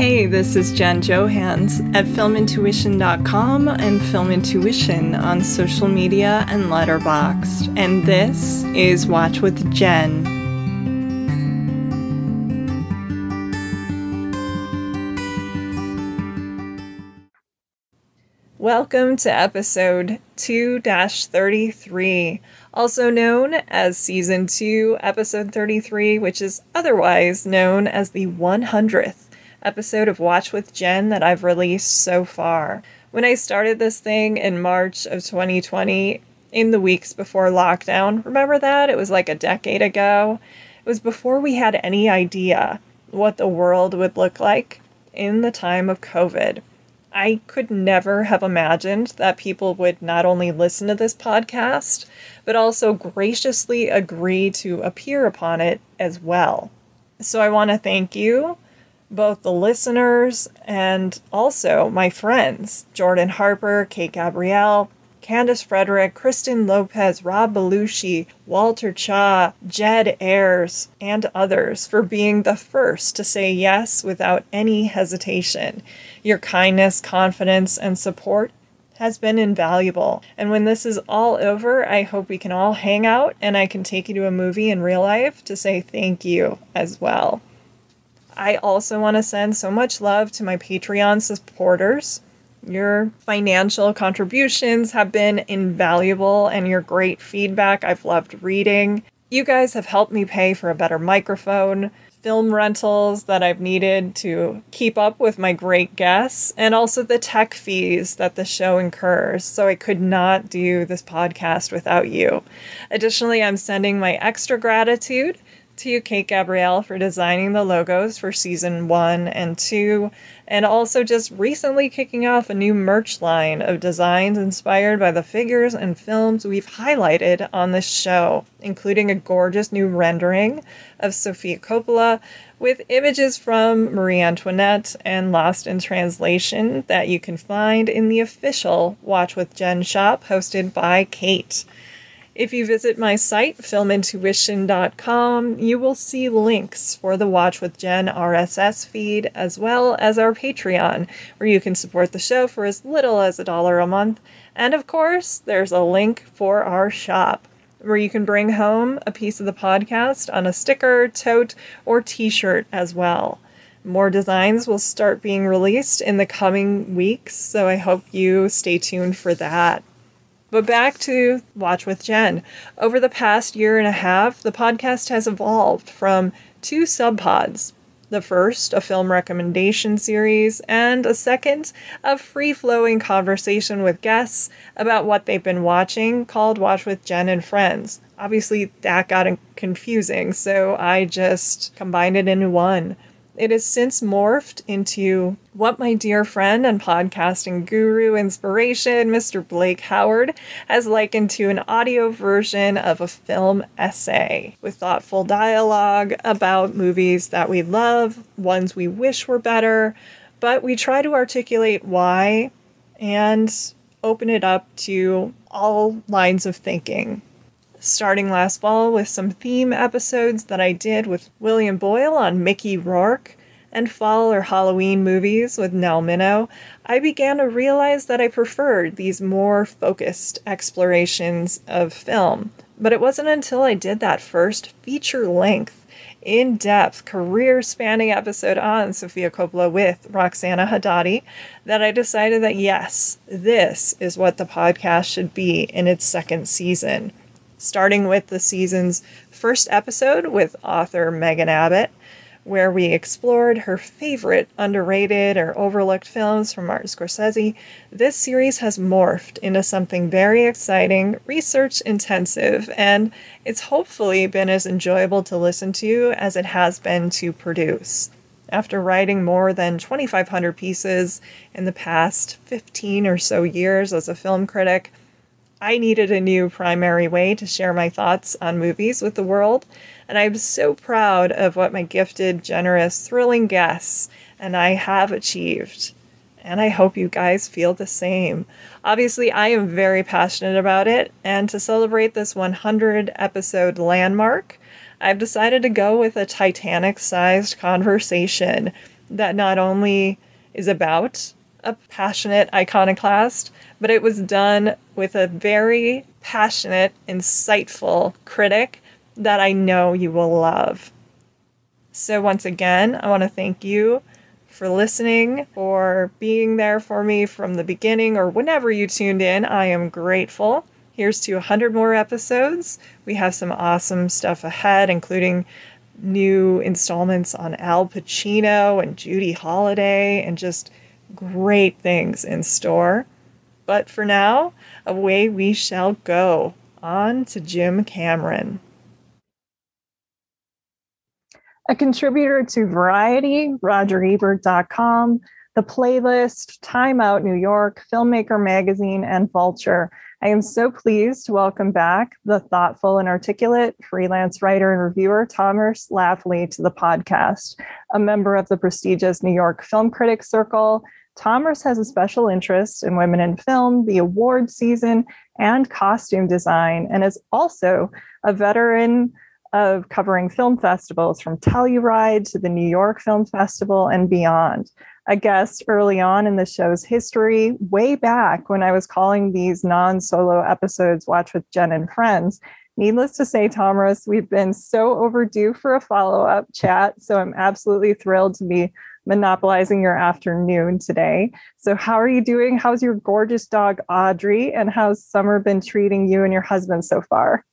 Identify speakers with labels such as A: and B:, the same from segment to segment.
A: Hey, this is Jen Johans at filmintuition.com and filmintuition on social media and Letterboxd. And this is Watch with Jen. Welcome to episode 2 33, also known as season 2, episode 33, which is otherwise known as the 100th episode of Watch with Jen that I've released so far. When I started this thing in March of 2020, in the weeks before lockdown, remember that? It was like a decade ago. It was before we had any idea what the world would look like in the time of COVID. I could never have imagined that people would not only listen to this podcast, but also graciously agree to appear upon it as well. So I want to thank you both the listeners and also my friends Jordan Harper, Kate Gabrielle, Candice Frederick, Kristen Lopez, Rob Belushi, Walter Chaw, Jed Ayres, and others for being the first to say yes without any hesitation. Your kindness, confidence, and support has been invaluable. And when this is all over, I hope we can all hang out and I can take you to a movie in real life to say thank you as well. I also want to send so much love to my Patreon supporters. Your financial contributions have been invaluable, and your great feedback I've loved reading. You guys have helped me pay for a better microphone, film rentals that I've needed to keep up with my great guests, and also the tech fees that the show incurs. So I could not do this podcast without you. Additionally, I'm sending my extra gratitude to you, Kate Gabrielle, for designing the logos for season one and two, and also just recently kicking off a new merch line of designs inspired by the figures and films we've highlighted on this show, including a gorgeous new rendering of Sofia Coppola with images from Marie Antoinette and Lost in Translation that you can find in the official Watch with Jen shop hosted by Kate. If you visit my site, filmintuition.com, you will see links for the Watch with Jen RSS feed, as well as our Patreon, where you can support the show for as little as a dollar a month. And of course, there's a link for our shop, where you can bring home a piece of the podcast on a sticker, tote, or t shirt as well. More designs will start being released in the coming weeks, so I hope you stay tuned for that. But back to Watch with Jen. Over the past year and a half, the podcast has evolved from two subpods. The first, a film recommendation series, and a second, a free flowing conversation with guests about what they've been watching called Watch with Jen and Friends. Obviously, that got confusing, so I just combined it into one. It has since morphed into what my dear friend and podcasting guru inspiration, Mr. Blake Howard, has likened to an audio version of a film essay with thoughtful dialogue about movies that we love, ones we wish were better, but we try to articulate why and open it up to all lines of thinking starting last fall with some theme episodes that I did with William Boyle on Mickey Rourke and fall or Halloween movies with Nell Minow, I began to realize that I preferred these more focused explorations of film. But it wasn't until I did that first feature length, in depth, career spanning episode on Sofia Coppola with Roxana Hadadi that I decided that yes, this is what the podcast should be in its second season starting with the season's first episode with author Megan Abbott, where we explored her favorite underrated or overlooked films from Martin Scorsese. This series has morphed into something very exciting, research intensive, and it's hopefully been as enjoyable to listen to as it has been to produce. After writing more than 2,500 pieces in the past 15 or so years as a film critic, I needed a new primary way to share my thoughts on movies with the world, and I'm so proud of what my gifted, generous, thrilling guests and I have achieved. And I hope you guys feel the same. Obviously, I am very passionate about it, and to celebrate this 100 episode landmark, I've decided to go with a Titanic sized conversation that not only is about a passionate iconoclast, but it was done with a very passionate, insightful critic that I know you will love. So, once again, I want to thank you for listening, for being there for me from the beginning or whenever you tuned in. I am grateful. Here's to 100 more episodes. We have some awesome stuff ahead, including new installments on Al Pacino and Judy Holliday and just great things in store. But for now, away we shall go. On to Jim Cameron. A contributor to Variety, RogerEbert.com, The Playlist, Time Out New York, Filmmaker Magazine, and Vulture. I am so pleased to welcome back the thoughtful and articulate freelance writer and reviewer Tomris Laffly to the podcast. A member of the prestigious New York Film Critics Circle, Tomris has a special interest in women in film, the award season, and costume design, and is also a veteran of covering film festivals from Telluride to the New York Film Festival and beyond a guest early on in the show's history, way back when I was calling these non solo episodes Watch with Jen and Friends. Needless to say, Tomris, we've been so overdue for a follow up chat. So I'm absolutely thrilled to be monopolizing your afternoon today. So, how are you doing? How's your gorgeous dog, Audrey? And how's summer been treating you and your husband so far?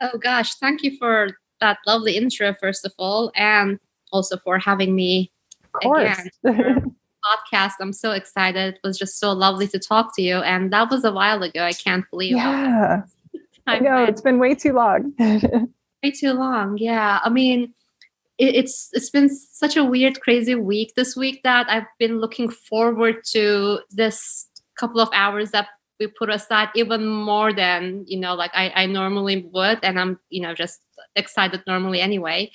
B: Oh, gosh. Thank you for that lovely intro, first of all, and also for having me again podcast. I'm so excited. It was just so lovely to talk to you. And that was a while ago. I can't believe
A: Yeah. I know it's been way too long.
B: way too long. Yeah. I mean, it, it's it's been such a weird, crazy week this week that I've been looking forward to this couple of hours that we put aside even more than you know like I, I normally would and i'm you know just excited normally anyway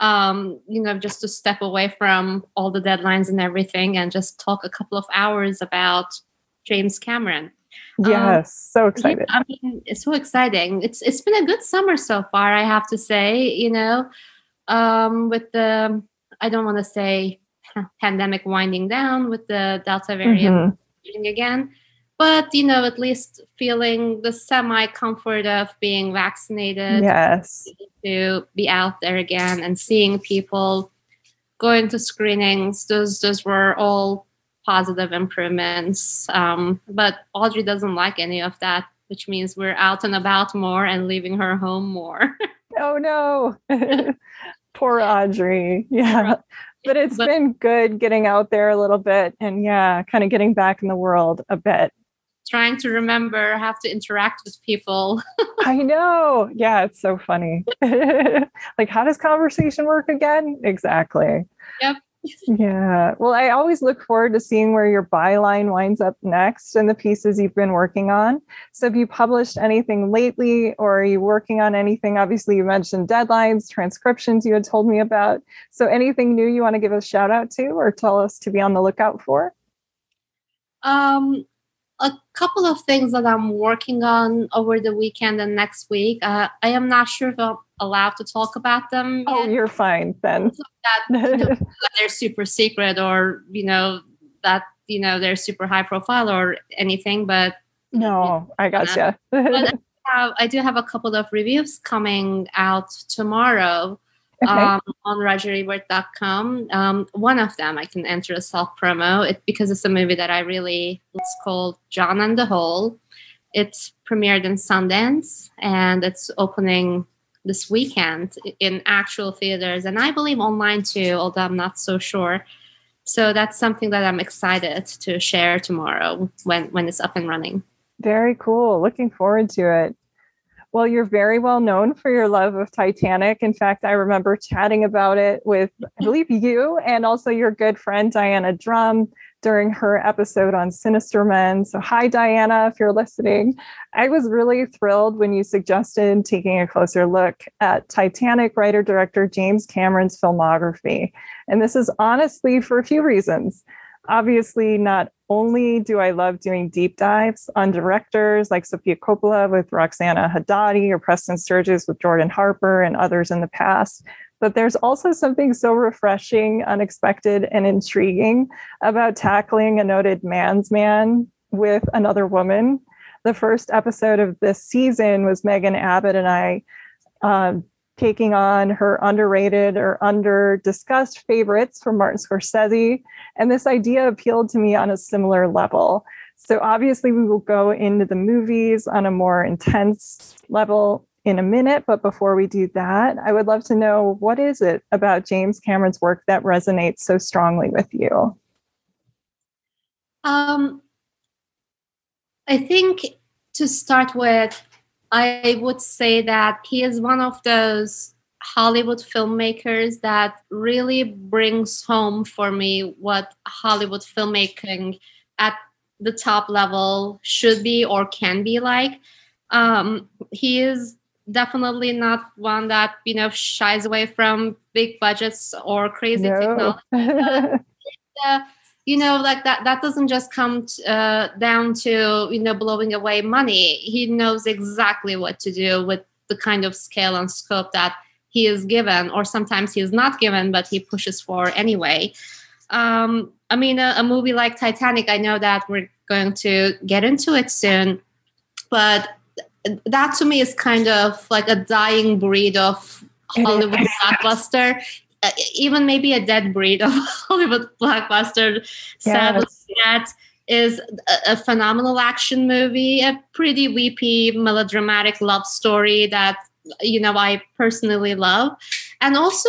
B: um, you know, just to step away from all the deadlines and everything and just talk a couple of hours about James Cameron.
A: Um, yes, um, so excited.
B: Yeah, I mean, it's so exciting. It's it's been a good summer so far, I have to say, you know, um, with the I don't want to say pandemic winding down with the Delta variant mm-hmm. again but you know at least feeling the semi comfort of being vaccinated
A: yes.
B: to be out there again and seeing people going to screenings. Those those were all positive improvements um, but audrey doesn't like any of that which means we're out and about more and leaving her home more.
A: Oh no poor audrey. Yeah. But it's but, been good getting out there a little bit and yeah kind of getting back in the world a bit.
B: Trying to remember have to interact with people.
A: I know. Yeah it's so funny. Like how does conversation work again? Exactly.
B: Yep
A: yeah. Well i always look forward to seeing where your byline winds up next and the pieces you've been working on. So have you published anything lately or are you working on anything? Obviously you mentioned deadlines transcriptions you had told me about. So anything new you want to give a shout out to or tell us to be on the lookout for?
B: Um a couple of things that I'm working on over the weekend and next week. Uh, I am not sure if I'm allowed to talk about them.
A: Oh, yet. you're fine then. So
B: that, you know, they're super secret or, you know, that, you know, they're super high profile or anything, but.
A: No, I gotcha.
B: but I, have, I do have a couple of reviews coming out tomorrow okay. um, on rogerebert.com. Um, one of them I can enter a self promo it, because it's a movie that I really. It's called John and the Hole. It's premiered in Sundance and it's opening this weekend in actual theaters and I believe online too, although I'm not so sure. So that's something that I'm excited to share tomorrow when when it's up and running.
A: Very cool. Looking forward to it. Well, you're very well known for your love of Titanic. In fact, I remember chatting about it with, I believe, you and also your good friend, Diana Drumm, during her episode on Sinister Men. So, hi, Diana, if you're listening. I was really thrilled when you suggested taking a closer look at Titanic writer director James Cameron's filmography. And this is honestly for a few reasons obviously, not only do I love doing deep dives on directors like Sofia Coppola with Roxana Hadadi or Preston Sturges with Jordan Harper and others in the past, but there's also something so refreshing, unexpected, and intriguing about tackling a noted man's man with another woman. The first episode of this season was Megan Abbott and I um, taking on her underrated or under discussed favorites from Martin Scorsese. And this idea appealed to me on a similar level. So, obviously, we will go into the movies on a more intense level in a minute. But before we do that, I would love to know what is it about James Cameron's work that resonates so strongly with you?
B: Um, I think to start with, I would say that he is one of those Hollywood filmmakers that really brings home for me what Hollywood filmmaking at the top level should be or can be like. Um, he is definitely not one that you know shies away from big budgets or crazy no. technology. you know, like that that doesn't just come t- uh, down to you know blowing away money. He knows exactly what to do with the kind of scale and scope that he is given, or sometimes he is not given, but he pushes for anyway. Um, I mean, a, a movie like Titanic, I know that we're going to get into it soon, but that to me is kind of like a dying breed of Hollywood blockbuster. Uh, even maybe a dead breed of Hollywood blockbuster. That is a, a, phenomenal action movie, a pretty weepy melodramatic love story that you know I personally love, and also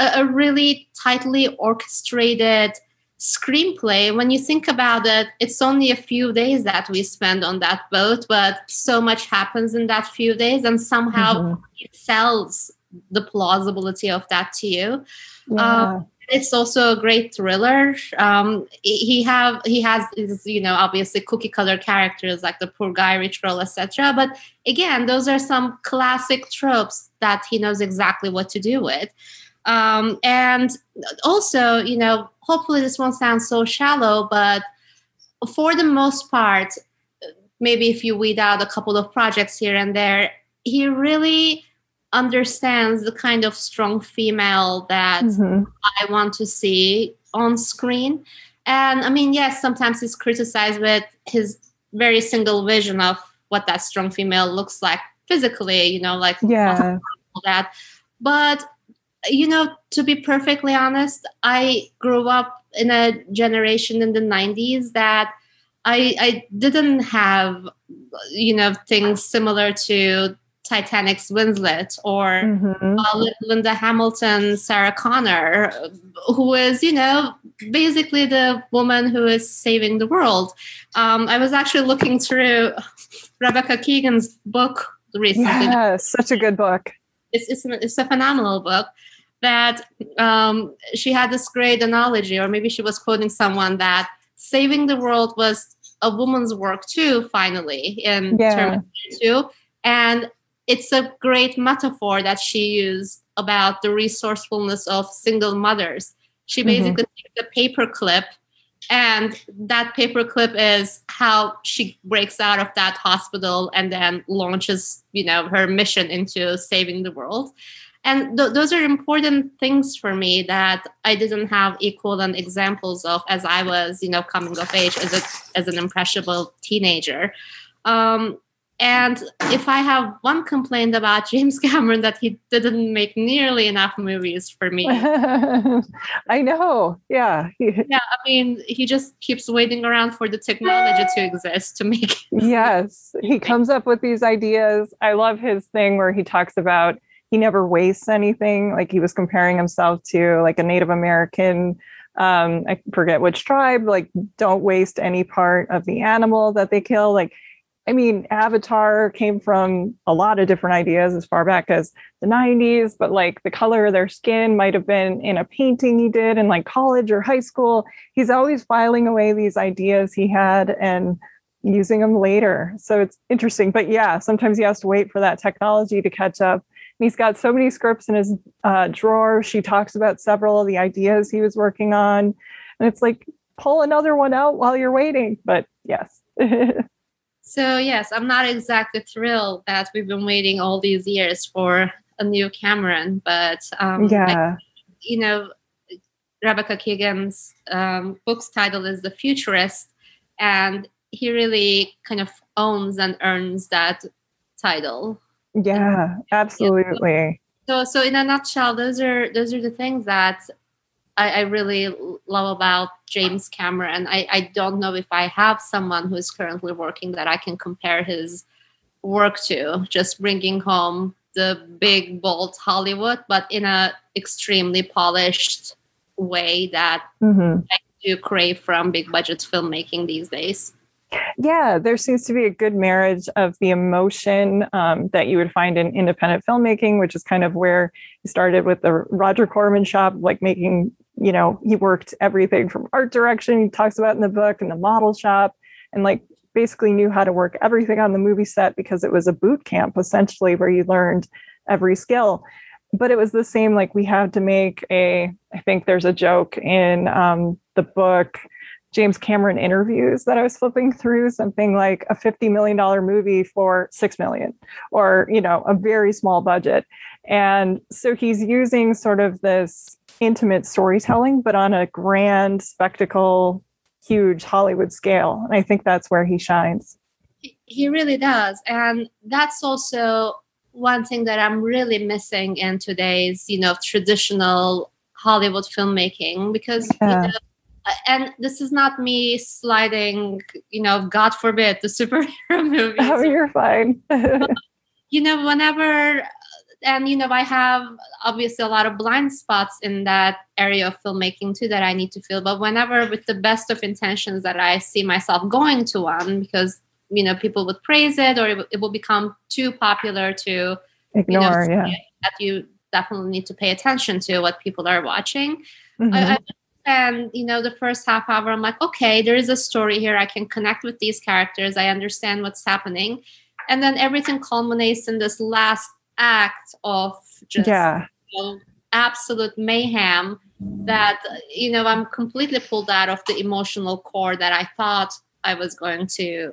B: a, a really tightly orchestrated screenplay when you think about it it's only a few days that we spend on that boat but so much happens in that few days and somehow mm-hmm. it sells the plausibility of that to you. Yeah. um, it's also a great thriller. Um, he have he has you know obviously cookie cutter characters like the poor guy rich girl etc but again those are some classic tropes that he knows exactly what to do with. Um, and also, you know, hopefully this won't sound so shallow, but for the most part, maybe if you weed out a couple of projects here and there, he really understands the kind of strong female that mm-hmm. I want to see on screen. And I mean, yes, sometimes he's criticized with his very single vision of what that strong female looks like physically, you know, like
A: yeah.
B: that. But you know, to be perfectly honest, I grew up in a generation in the 90s that I, I didn't have, you know, things similar to Titanic's Winslet or mm-hmm. uh, Linda Hamilton, Sarah Connor, who is, you know, basically the woman who is saving the world. Um, I was actually looking through Rebecca Keegan's book recently.
A: Yeah, such a good book.
B: It's, it's, it's a phenomenal book that um, she had this great analogy, or maybe she was quoting someone that saving the world was a woman's work too, finally, in yeah. Terminator 2. And it's a great metaphor that she used about the resourcefulness of single mothers. She mm-hmm. basically mm-hmm. takes a paper clip, and that paper clip is how she breaks out of that hospital and then launches, you know, her mission into saving the world and th- those are important things for me that i didn't have equivalent examples of as i was you know coming of age as a as an impressionable teenager um, and if i have one complaint about james cameron that he didn't make nearly enough movies for me.
A: I know. Yeah.
B: Yeah i mean he just keeps waiting around for the technology to exist to make
A: yes. He comes up with these ideas. I love his thing where he talks about he never wastes anything. Like he was comparing himself to like a Native American, um, I forget which tribe, like don't waste any part of the animal that they kill. Like, I mean, Avatar came from a lot of different ideas as far back as the 90s, but like the color of their skin might have been in a painting he did in like college or high school. He's always filing away these ideas he had and using them later. So it's interesting. But yeah, sometimes he has to wait for that technology to catch up And he's got so many scripts in his uh, drawer. She talks about several of the ideas he was working on. And it's like, pull another one out while you're waiting. But yes.
B: so, yes, I'm not exactly thrilled that we've been waiting all these years for a new Cameron, but um,
A: yeah,
B: you know, Rebecca Keegan's um, book's title is The Futurist, and he really kind of owns and earns that title.
A: Yeah, absolutely.
B: So, so in a nutshell, those are those are the things that I, I really love about James Cameron. I, I don't know if I have someone who is currently working that I can compare his work to. Just bringing home the big bold Hollywood, but in a extremely polished way that mm-hmm. I do crave from big budget filmmaking these days.
A: Yeah, there seems to be a good marriage of the emotion um, that you would find in independent filmmaking, which is kind of where he started with the Roger Corman shop, like making, you know, he worked everything from art direction, he talks about in the book, and the model shop, and like basically knew how to work everything on the movie set because it was a boot camp essentially where you learned every skill. But it was the same like we had to make a i think there's a joke in um, the book james cameron interviews that i was flipping through something like a $50 million movie for 6 million or you know a very small budget. And so he's using sort of this intimate storytelling but on a grand spectacle huge hollywood scale and i think that's where he shines
B: he really does and that's also one thing that I'm really missing in today's, you know, traditional Hollywood filmmaking because yeah. you know, uh, and this is not me sliding, you know, God forbid the superhero oh, movies.
A: Oh, you're fine.
B: you know, whenever and you know, I have obviously a lot of blind spots in that area of filmmaking too that I need to fill. But whenever with the best of intentions that I see myself going to one because you know people would praise it or it, it will become too popular to
A: ignore
B: you know,
A: yeah.
B: that you definitely need to pay attention to what people are watching. Mm-hmm. I, I, and you know the first half hour i'm like okay there is a story here. I can connect with these characters. I understand what's happening. And then everything culminates in this last act of just yeah. You know, absolute mayhem that you know i'm completely pulled out of the emotional core that i thought i was going to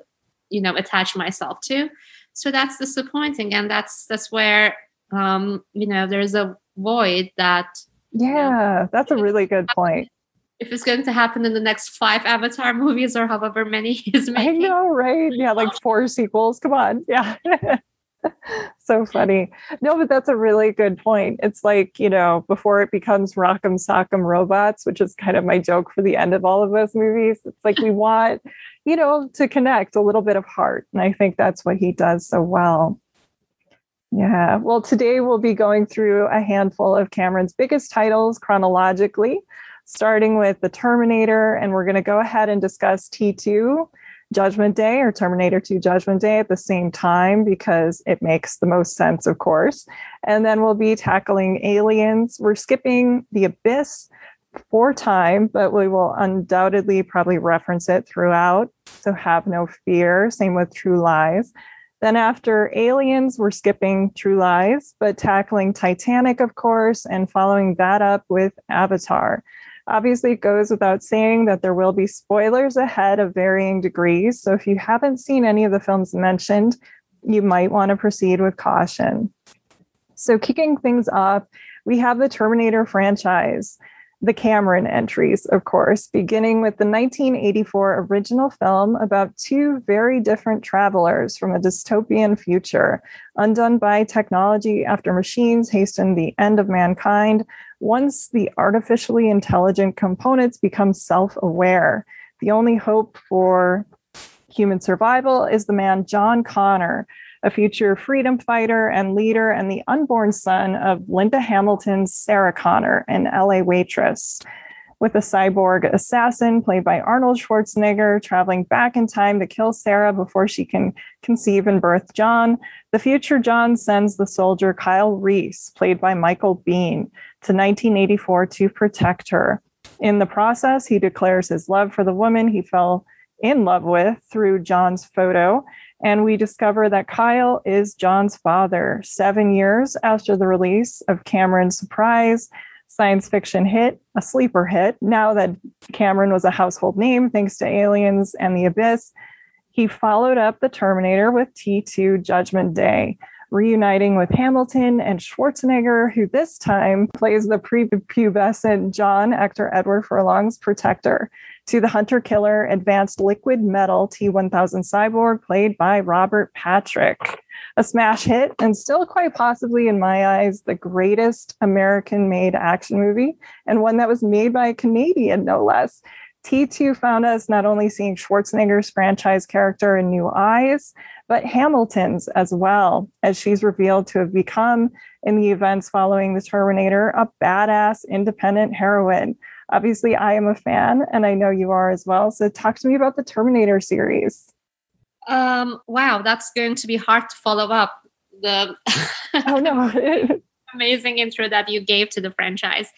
B: you know attach myself to. So that's disappointing and that's that's where um you know there's a void that
A: yeah you know, that's a really good point.
B: if it's going to happen in the next five avatar movies or however many he's making.
A: i know right? Yeah like four sequels come on yeah so funny. No, but that's a really good point. It's like, you know, before it becomes Rock'em Sock'em Robots, which is kind of my joke for the end of all of those movies. It's like we want, you know, to connect a little bit of heart. And I think that's what he does so well. Yeah. Well, today we'll be going through a handful of Cameron's biggest titles chronologically, starting with The Terminator. And we're going to go ahead and discuss T2 Judgment Day or Terminator 2 Judgment Day at the same time because it makes the most sense, of course. And then we'll be tackling aliens. We're skipping The Abyss for time, but we will undoubtedly probably reference it throughout. So have no fear. Same with True Lies. Then after Aliens, we're skipping True Lies, but tackling Titanic, of course, and following that up with Avatar. Obviously, it goes without saying that there will be spoilers ahead of varying degrees. So if you haven't seen any of the films mentioned, you might want to proceed with caution. So, kicking things off, we have the Terminator franchise the Cameron entries, of course, beginning with the 1984 original film about two very different travelers from a dystopian future. Undone by technology after machines hasten the end of mankind, once the artificially intelligent components become self aware, the only hope for human survival is the man John Connor a future freedom fighter and leader, and the unborn son of Linda Hamilton's Sarah Connor, an LA waitress. With a cyborg assassin played by Arnold Schwarzenegger traveling back in time to kill Sarah before she can conceive and birth John, the future John sends the soldier Kyle Reese, played by Michael Biehn, to 1984 to protect her. In the process, he declares his love for the woman he fell in love with through John's photo. And we discover that Kyle is John's father, seven years after the release of Cameron's surprise science fiction hit, a sleeper hit. Now that Cameron was a household name thanks to Aliens and The Abyss, he followed up The Terminator with T2 Judgment Day, reuniting with Hamilton and Schwarzenegger, who this time plays the prepubescent John actor Edward Furlong's protector, to the hunter killer advanced liquid metal T 1000 cyborg, played by Robert Patrick. A smash hit, and still quite possibly, in my eyes, the greatest American made action movie, and one that was made by a Canadian, no less. T2 found us not only seeing Schwarzenegger's franchise character in new eyes, but Hamilton's as well, as she's revealed to have become, in the events following the Terminator, a badass independent heroine. Obviously, I am a fan, and I know you are as well. So, talk to me about the Terminator series.
B: Um, wow, that's going to be hard to follow up. The
A: oh no,
B: amazing intro that you gave to the franchise.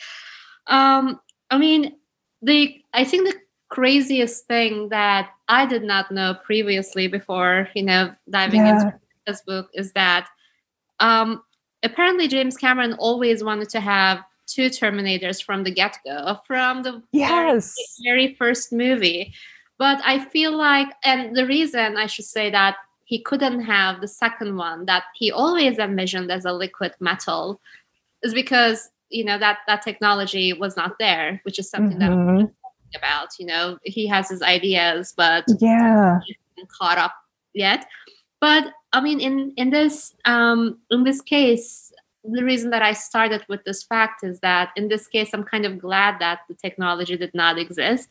B: Um, I mean, the I think the craziest thing that I did not know previously before, you know, diving yeah. into this book is that um, apparently James Cameron always wanted to have two Terminators from the get go, from the
A: yes.
B: very, very first movie. But I feel like, and the reason I should say that he couldn't have the second one that he always envisioned as a liquid metal is because you know that that technology was not there, which is something mm-hmm. that about. You know, he has his ideas, but
A: yeah,
B: caught up yet. But I mean, in in this um, in this case, the reason that I started with this fact is that in this case, I'm kind of glad that the technology did not exist.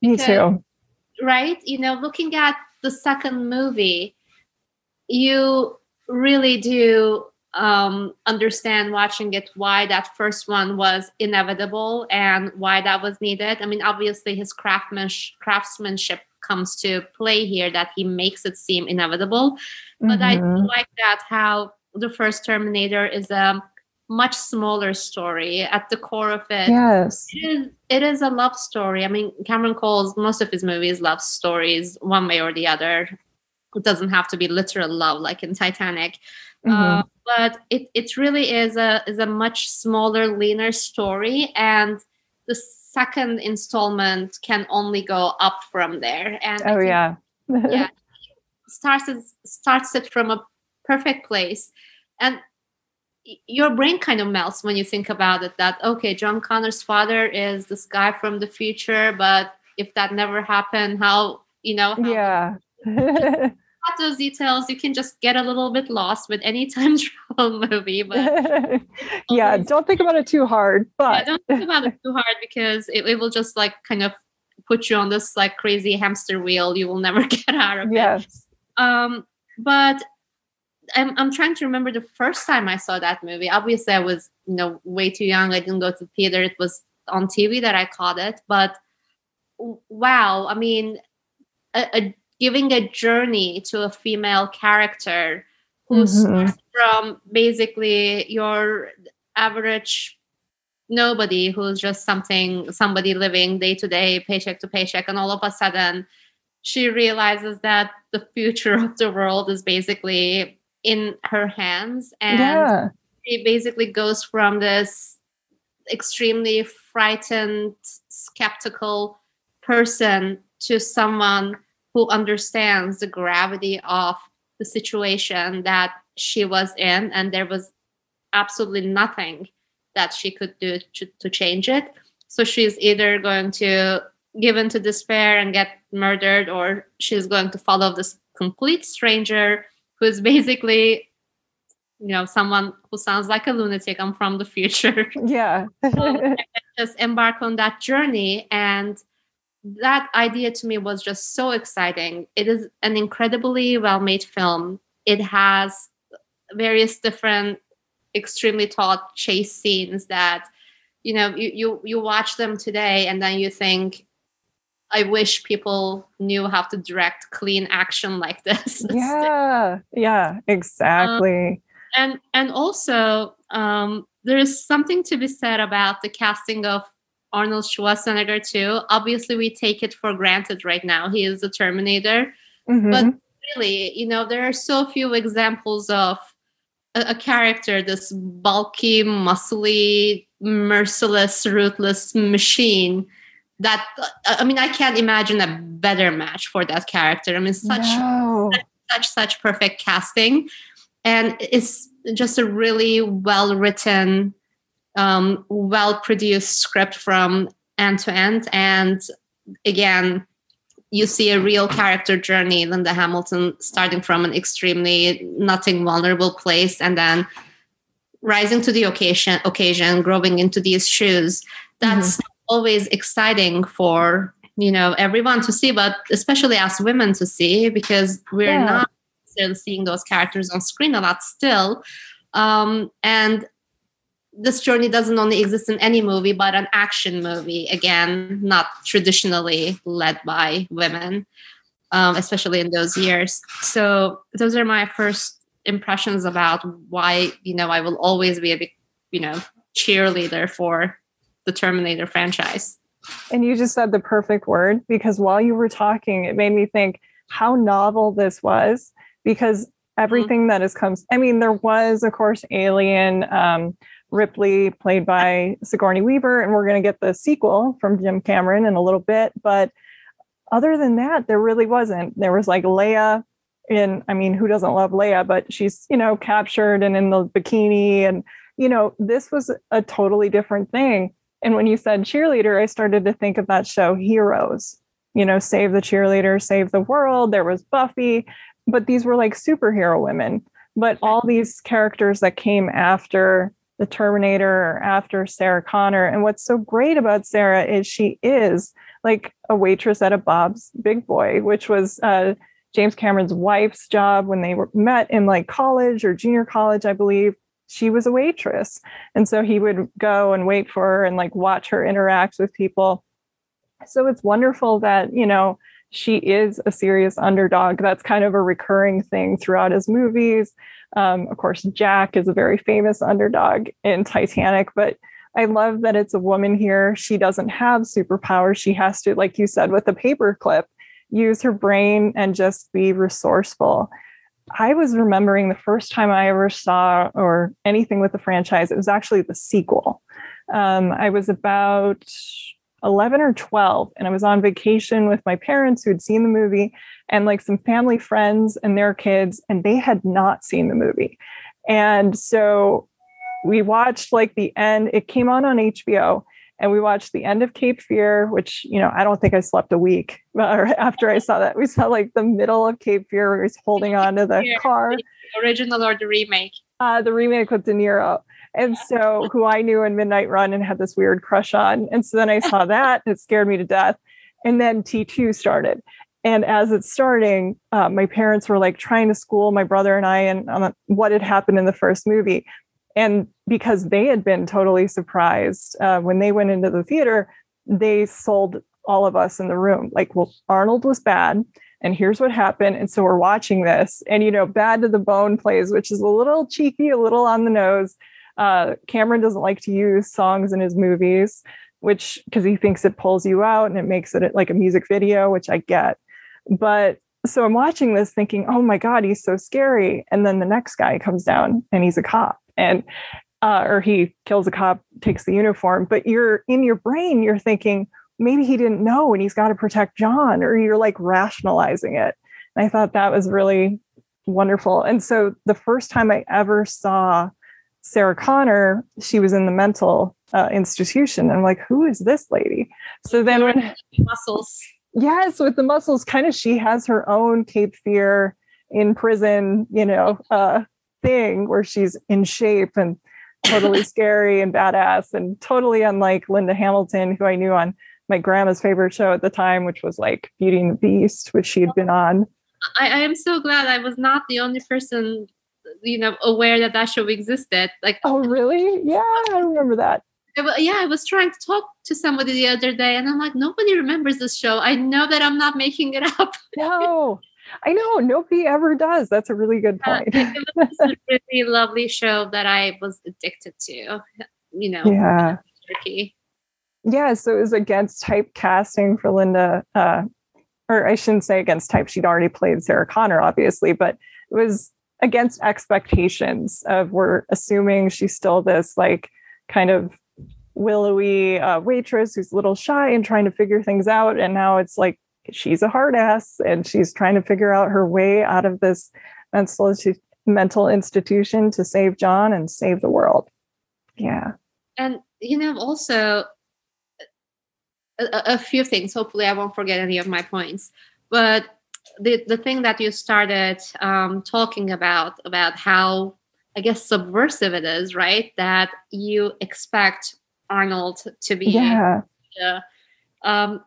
A: Me too.
B: Right? You know, looking at the second movie, you really do um, understand watching it why that first one was inevitable and why that was needed. I mean, obviously, his craftsmanship, craftsmanship comes to play here that he makes it seem inevitable. But mm-hmm. I like that how the first Terminator is a much smaller story at the core of it.
A: Yes,
B: it is. It is a love story. I mean, Cameron calls most of his movies love stories, one way or the other. It doesn't have to be literal love, like in Titanic. Mm-hmm. Uh, but it, it really is a is a much smaller, leaner story, and the second installment can only go up from there. And
A: oh yeah,
B: yeah, starts it, starts it from a perfect place, and your brain kind of melts when you think about it. That okay, John Connor's father is this guy from the future, but if that never happened, how you know? How
A: yeah.
B: those details, you can just get a little bit lost with any time travel movie. But
A: yeah, don't think about it too hard. But
B: yeah, don't think about it too hard because it, it will just like kind of put you on this like crazy hamster wheel. You will never get out of
A: yes.
B: it. Um, but I'm, I'm trying to remember the first time I saw that movie. Obviously, I was you know way too young. I didn't go to the theater. It was on TV that I caught it. But wow, I mean, a, a giving a journey to a female character who's mm-hmm. from basically your average nobody who's just something somebody living day to day paycheck to paycheck and all of a sudden she realizes that the future of the world is basically in her hands and yeah. she basically goes from this extremely frightened skeptical person to someone who understands the gravity of the situation that she was in and there was absolutely nothing that she could do to, to change it so she's either going to give in to despair and get murdered or she's going to follow this complete stranger who's basically you know someone who sounds like a lunatic i'm from the future
A: yeah um,
B: just embark on that journey and that idea to me was just so exciting. It is an incredibly well made film. It has various different, extremely taut chase scenes that, you know, you, you, you watch them today and then you think, I wish people knew how to direct clean action like this.
A: Yeah, yeah, exactly.
B: Um, and and also, um, there is something to be said about the casting of Arnold Schwarzenegger too. Obviously, we take it for granted right now. He is the Terminator. Mm-hmm. But really, you know, there are so few examples of a, a character, this bulky, muscly, merciless, ruthless machine that I mean, I can't imagine a better match for that character. I mean, such no. such, such such perfect casting. and it's just a really well written, um, well produced script from end to end. And again, you see a real character journey, Linda Hamilton starting from an extremely nothing vulnerable place and then rising to the occasion, occasion, growing into these shoes. That's mm-hmm. Always exciting for you know everyone to see, but especially us women to see because we're yeah. not seeing those characters on screen a lot still. Um, and this journey doesn't only exist in any movie, but an action movie, again, not traditionally led by women, um, especially in those years. So those are my first impressions about why, you know, I will always be a big, you know, cheerleader for the Terminator franchise.
A: And you just said the perfect word because while you were talking, it made me think how novel this was because everything mm-hmm. that has come, I mean, there was, of course, Alien. Um, Ripley, played by Sigourney Weaver, and we're going to get the sequel from Jim Cameron in a little bit. But other than that, there really wasn't. There was like Leia in, I mean, who doesn't love Leia? But she's, you know, captured and in the bikini. And, you know, this was a totally different thing. And when you said cheerleader, I started to think of that show, Heroes, you know, save the cheerleader, save the world. There was Buffy, but these were like superhero women. But all these characters that came after the Terminator after Sarah Connor. And what's so great about Sarah is she is like a waitress at a Bob's Big Boy, which was uh, James Cameron's wife's job when they were met in like college or junior college, I believe. She was a waitress. And so he would go and wait for her and like watch her interact with people. So it's wonderful that, you know, she is a serious underdog. That's kind of a recurring thing throughout his movies. Um, of course, Jack is a very famous underdog in Titanic, but I love that it's a woman here. She doesn't have superpowers. She has to, like you said, with the paperclip, use her brain and just be resourceful. I was remembering the first time I ever saw or anything with the franchise, it was actually the sequel. Um, I was about 11 or 12 and I was on vacation with my parents who had seen the movie and like some family friends and their kids and they had not seen the movie. And so we watched like the end it came on on HBO and we watched the end of Cape Fear which you know I don't think I slept a week after I saw that. We saw like the middle of Cape Fear where he's holding on to the car.
B: The original or the remake?
A: Uh, the remake with De Niro. And so, who I knew in Midnight Run and had this weird crush on. And so then I saw that, it scared me to death. And then T2 started. And as it's starting, uh, my parents were like trying to school my brother and I and um, what had happened in the first movie. And because they had been totally surprised uh, when they went into the theater, they sold all of us in the room like, well, Arnold was bad and here's what happened. And so we're watching this, and you know, Bad to the Bone plays, which is a little cheeky, a little on the nose. Uh, Cameron doesn't like to use songs in his movies, which because he thinks it pulls you out and it makes it like a music video, which I get. But so I'm watching this thinking, oh my God, he's so scary. And then the next guy comes down and he's a cop. And uh, or he kills a cop, takes the uniform, but you're in your brain, you're thinking, maybe he didn't know and he's got to protect John, or you're like rationalizing it. And I thought that was really wonderful. And so the first time I ever saw Sarah Connor, she was in the mental uh, institution. I'm like, who is this lady? So then when
B: muscles.
A: Yes, with the muscles, kind of she has her own Cape Fear in prison, you know, uh, thing where she's in shape and totally scary and badass and totally unlike Linda Hamilton, who I knew on my grandma's favorite show at the time, which was like Beauty and the Beast, which she had been on.
B: I, I am so glad I was not the only person you know aware that that show existed like
A: oh really? Yeah i remember that.
B: Yeah i was trying to talk to somebody the other day and i'm like nobody remembers this show. I know that i'm not making it up.
A: No i know nobody ever does. That's a really good point. uh, it
B: was a really lovely show that i was addicted to you know
A: yeah. Turkey. yeah so it was against type casting for linda uh, or i shouldn't say against type she'd already played sarah connor obviously but it was against expectations of we're assuming she's still this like kind of willowy uh, waitress who's a little shy and trying to figure things out and now it's like she's a hard ass and she's trying to figure out her way out of this mental mental institution to save John and save the world. Yeah.
B: And, you know, also a, a few things. Hopefully, I won't forget any of my points. But the, the thing that you started um, talking about, about how, I guess, subversive it is, right? That you expect Arnold to be.
A: Yeah.
B: Uh, um,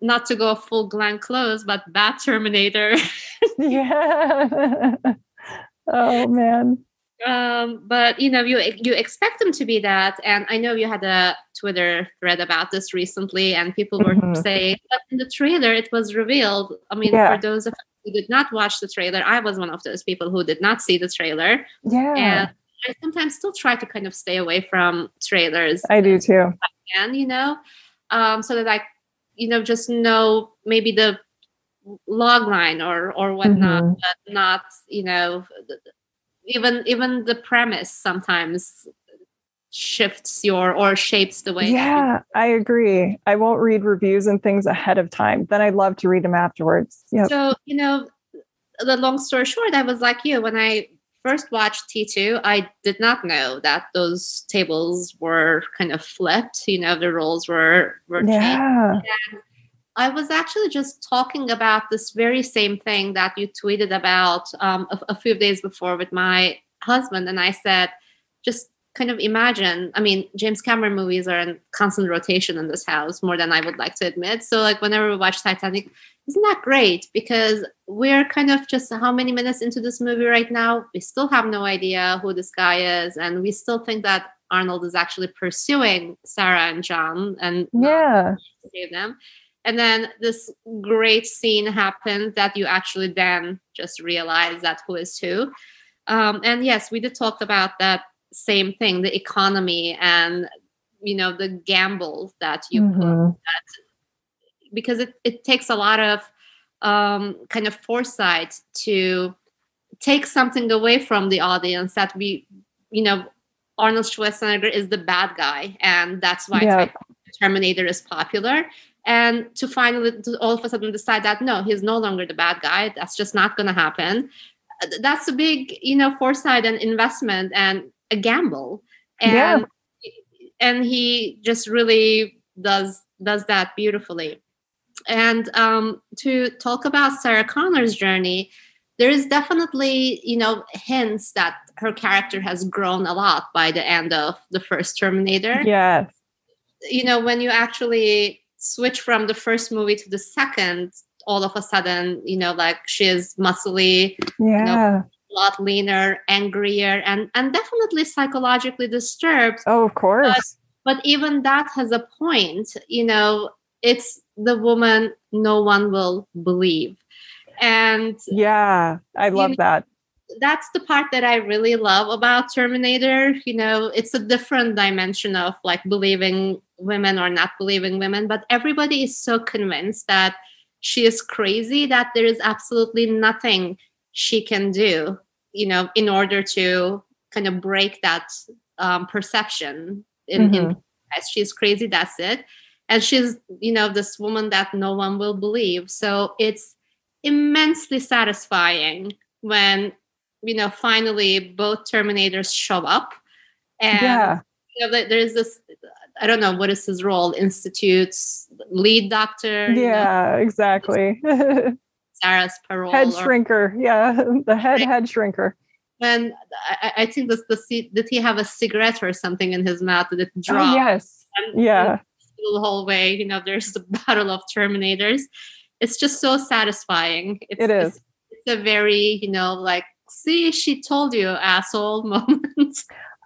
B: not to go full Glenn Close, but bad Terminator.
A: yeah. oh man.
B: Um, but you know, you you expect them to be that, and I know you had a Twitter thread about this recently, and people were mm-hmm. saying, but in the trailer it was revealed. I mean, yeah. for those of who did not watch the trailer, I was one of those people who did not see the trailer.
A: Yeah.
B: And I sometimes still try to kind of stay away from trailers.
A: I do too.
B: And you know, um, so that I you know just know maybe the log line or or whatnot mm-hmm. but not you know even even the premise sometimes shifts your or shapes the way
A: yeah i agree i won't read reviews and things ahead of time then i'd love to read them afterwards
B: Yeah. so you know the long story short i was like you when i first watched T2, I did not know that those tables were kind of flipped. You know, the roles were were
A: yeah.
B: I was actually just talking about this very same thing that you tweeted about um, a, a few days before with my husband, and I said, just kind of imagine i mean james cameron movies are in constant rotation in this house more than i would like to admit. So like whenever we watch titanic isn't that great? Because we're kind of just how many minutes into this movie right now? We still have no idea who this guy is and we still think that arnold is actually pursuing sarah and john and
A: yeah.
B: save them. And then this great scene happens that you actually then just realize that who is who. Um, and yes we did talk about that same thing the economy and you know the gamble that you mm-hmm. put that, because it, it takes a lot of um, kind of foresight to take something away from the audience that we you know arnold schwarzenegger is the bad guy and that's why yeah. terminator is popular and to finally to all of a sudden decide that no he's no longer the bad guy that's just not going to happen that's a big you know foresight and investment and a gamble. And yeah. and he just really does does that beautifully. And um, to talk about sarah connor's journey there is definitely you know hints that her character has grown a lot by the end of the first terminator.
A: Yes.
B: You know when you actually switch from the first movie to the second all of a sudden you know like she is muscly
A: yeah you know,
B: lot leaner, angrier, and and definitely psychologically disturbed.
A: Oh, of course.
B: But, but even that has a point. You know, it's the woman no one will believe, and
A: yeah, I love that.
B: That's the part that I really love about Terminator. You know, it's a different dimension of like believing women or not believing women, but everybody is so convinced that she is crazy that there is absolutely nothing she can do you know in order to kind of break that um, perception in, mm-hmm. in she's crazy that's it and she's you know this woman that no one will believe so it's immensely satisfying when you know finally both terminators show up and yeah. you know there's this i don't know what is his role institute's lead doctor
A: yeah you know? exactly
B: Sarah's parole.
A: Head shrinker. Yeah, the head head shrinker.
B: And I, I think this the did he have a cigarette or something in his mouth that it oh, dropped?
A: Oh, yes. And, yeah.
B: The whole way, you know, there's the battle of Terminators. It's just so satisfying. It's,
A: it is.
B: It's, it's a very, you know, like, see, she told you, asshole moment.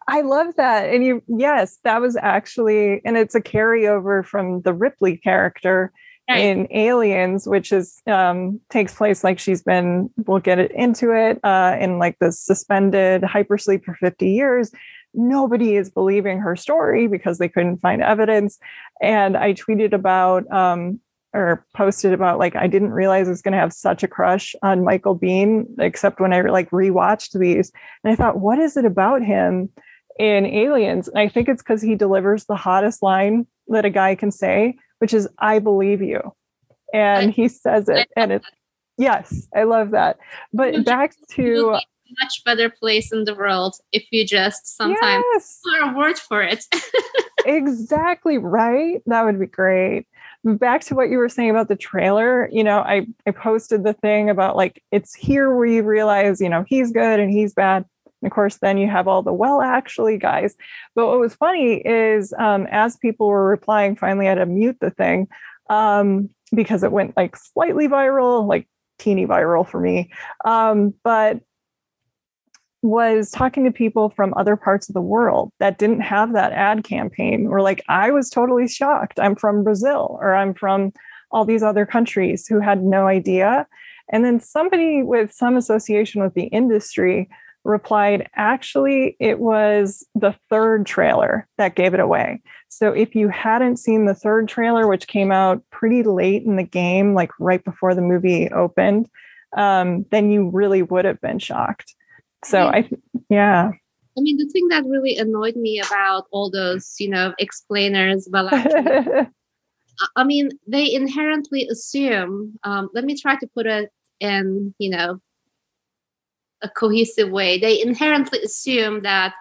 A: I love that. And you, yes, that was actually, and it's a carryover from the Ripley character in Aliens, which is um, takes place like she's been. We'll get it into it uh, in like the suspended hypersleep for fifty years. Nobody is believing her story because they couldn't find evidence. And I tweeted about um, or posted about like I didn't realize I was going to have such a crush on Michael Biehn except when I like rewatched these, and I thought, what is it about him in Aliens? And I think it's because he delivers the hottest line that a guy can say, which is I believe you. And he says it and it's yes, I love that. But back to
B: much better place in the world if you just sometimes yes. put a word for it.
A: exactly right. That would be great. Back to what you were saying about the trailer, you know, I, I posted the thing about like it's here where you realize, you know, he's good and he's bad. And of course, then you have all the well, actually, guys. But what was funny is um, as people were replying, finally, I had to mute the thing um, because it went like slightly viral, like teeny viral for me. Um, but was talking to people from other parts of the world that didn't have that ad campaign or like i was totally shocked i'm from brazil or i'm from all these other countries who had no idea and then somebody with some association with the industry replied actually it was the third trailer that gave it away so if you hadn't seen the third trailer which came out pretty late in the game like right before the movie opened um, then you really would have been shocked so I, yeah.
B: I mean, the thing that really annoyed me about all those, you know, explainers, well, actually, I mean, they inherently assume. Um, let me try to put it in, you know, a cohesive way. They inherently assume that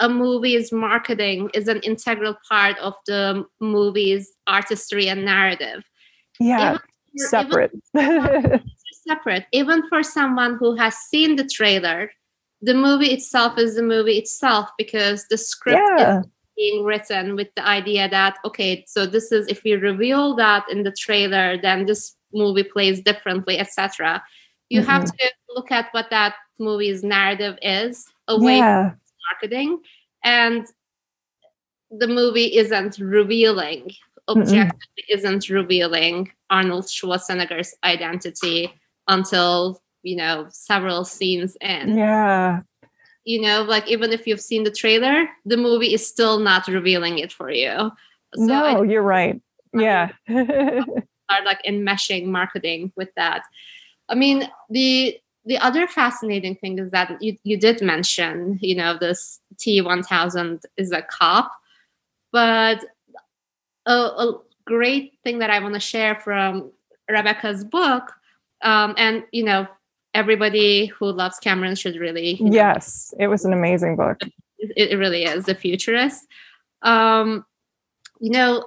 B: a movie's marketing is an integral part of the movie's artistry and narrative.
A: Yeah, even, separate.
B: Even, separate. Even for someone who has seen the trailer the movie itself is the movie itself because the script yeah. is being written with the idea that okay so this is if we reveal that in the trailer then this movie plays differently etc you mm-hmm. have to look at what that movie's narrative is away yeah. from marketing and the movie isn't revealing objectively mm isn't revealing arnold schwarzenegger's identity until you know several scenes in.
A: Yeah.
B: You know like even if you've seen the trailer the movie is still not revealing it for you.
A: So no you're right. Yeah.
B: Are like enmeshing marketing with that. I mean the the other fascinating thing is that you, you did mention you know this t1000 is a cop but a, a great thing that i want to share from rebecca's book um, and you know everybody who loves Cameron should really.
A: know, yes, it was an amazing book.
B: It, it really is. The Futurist. Um, you know,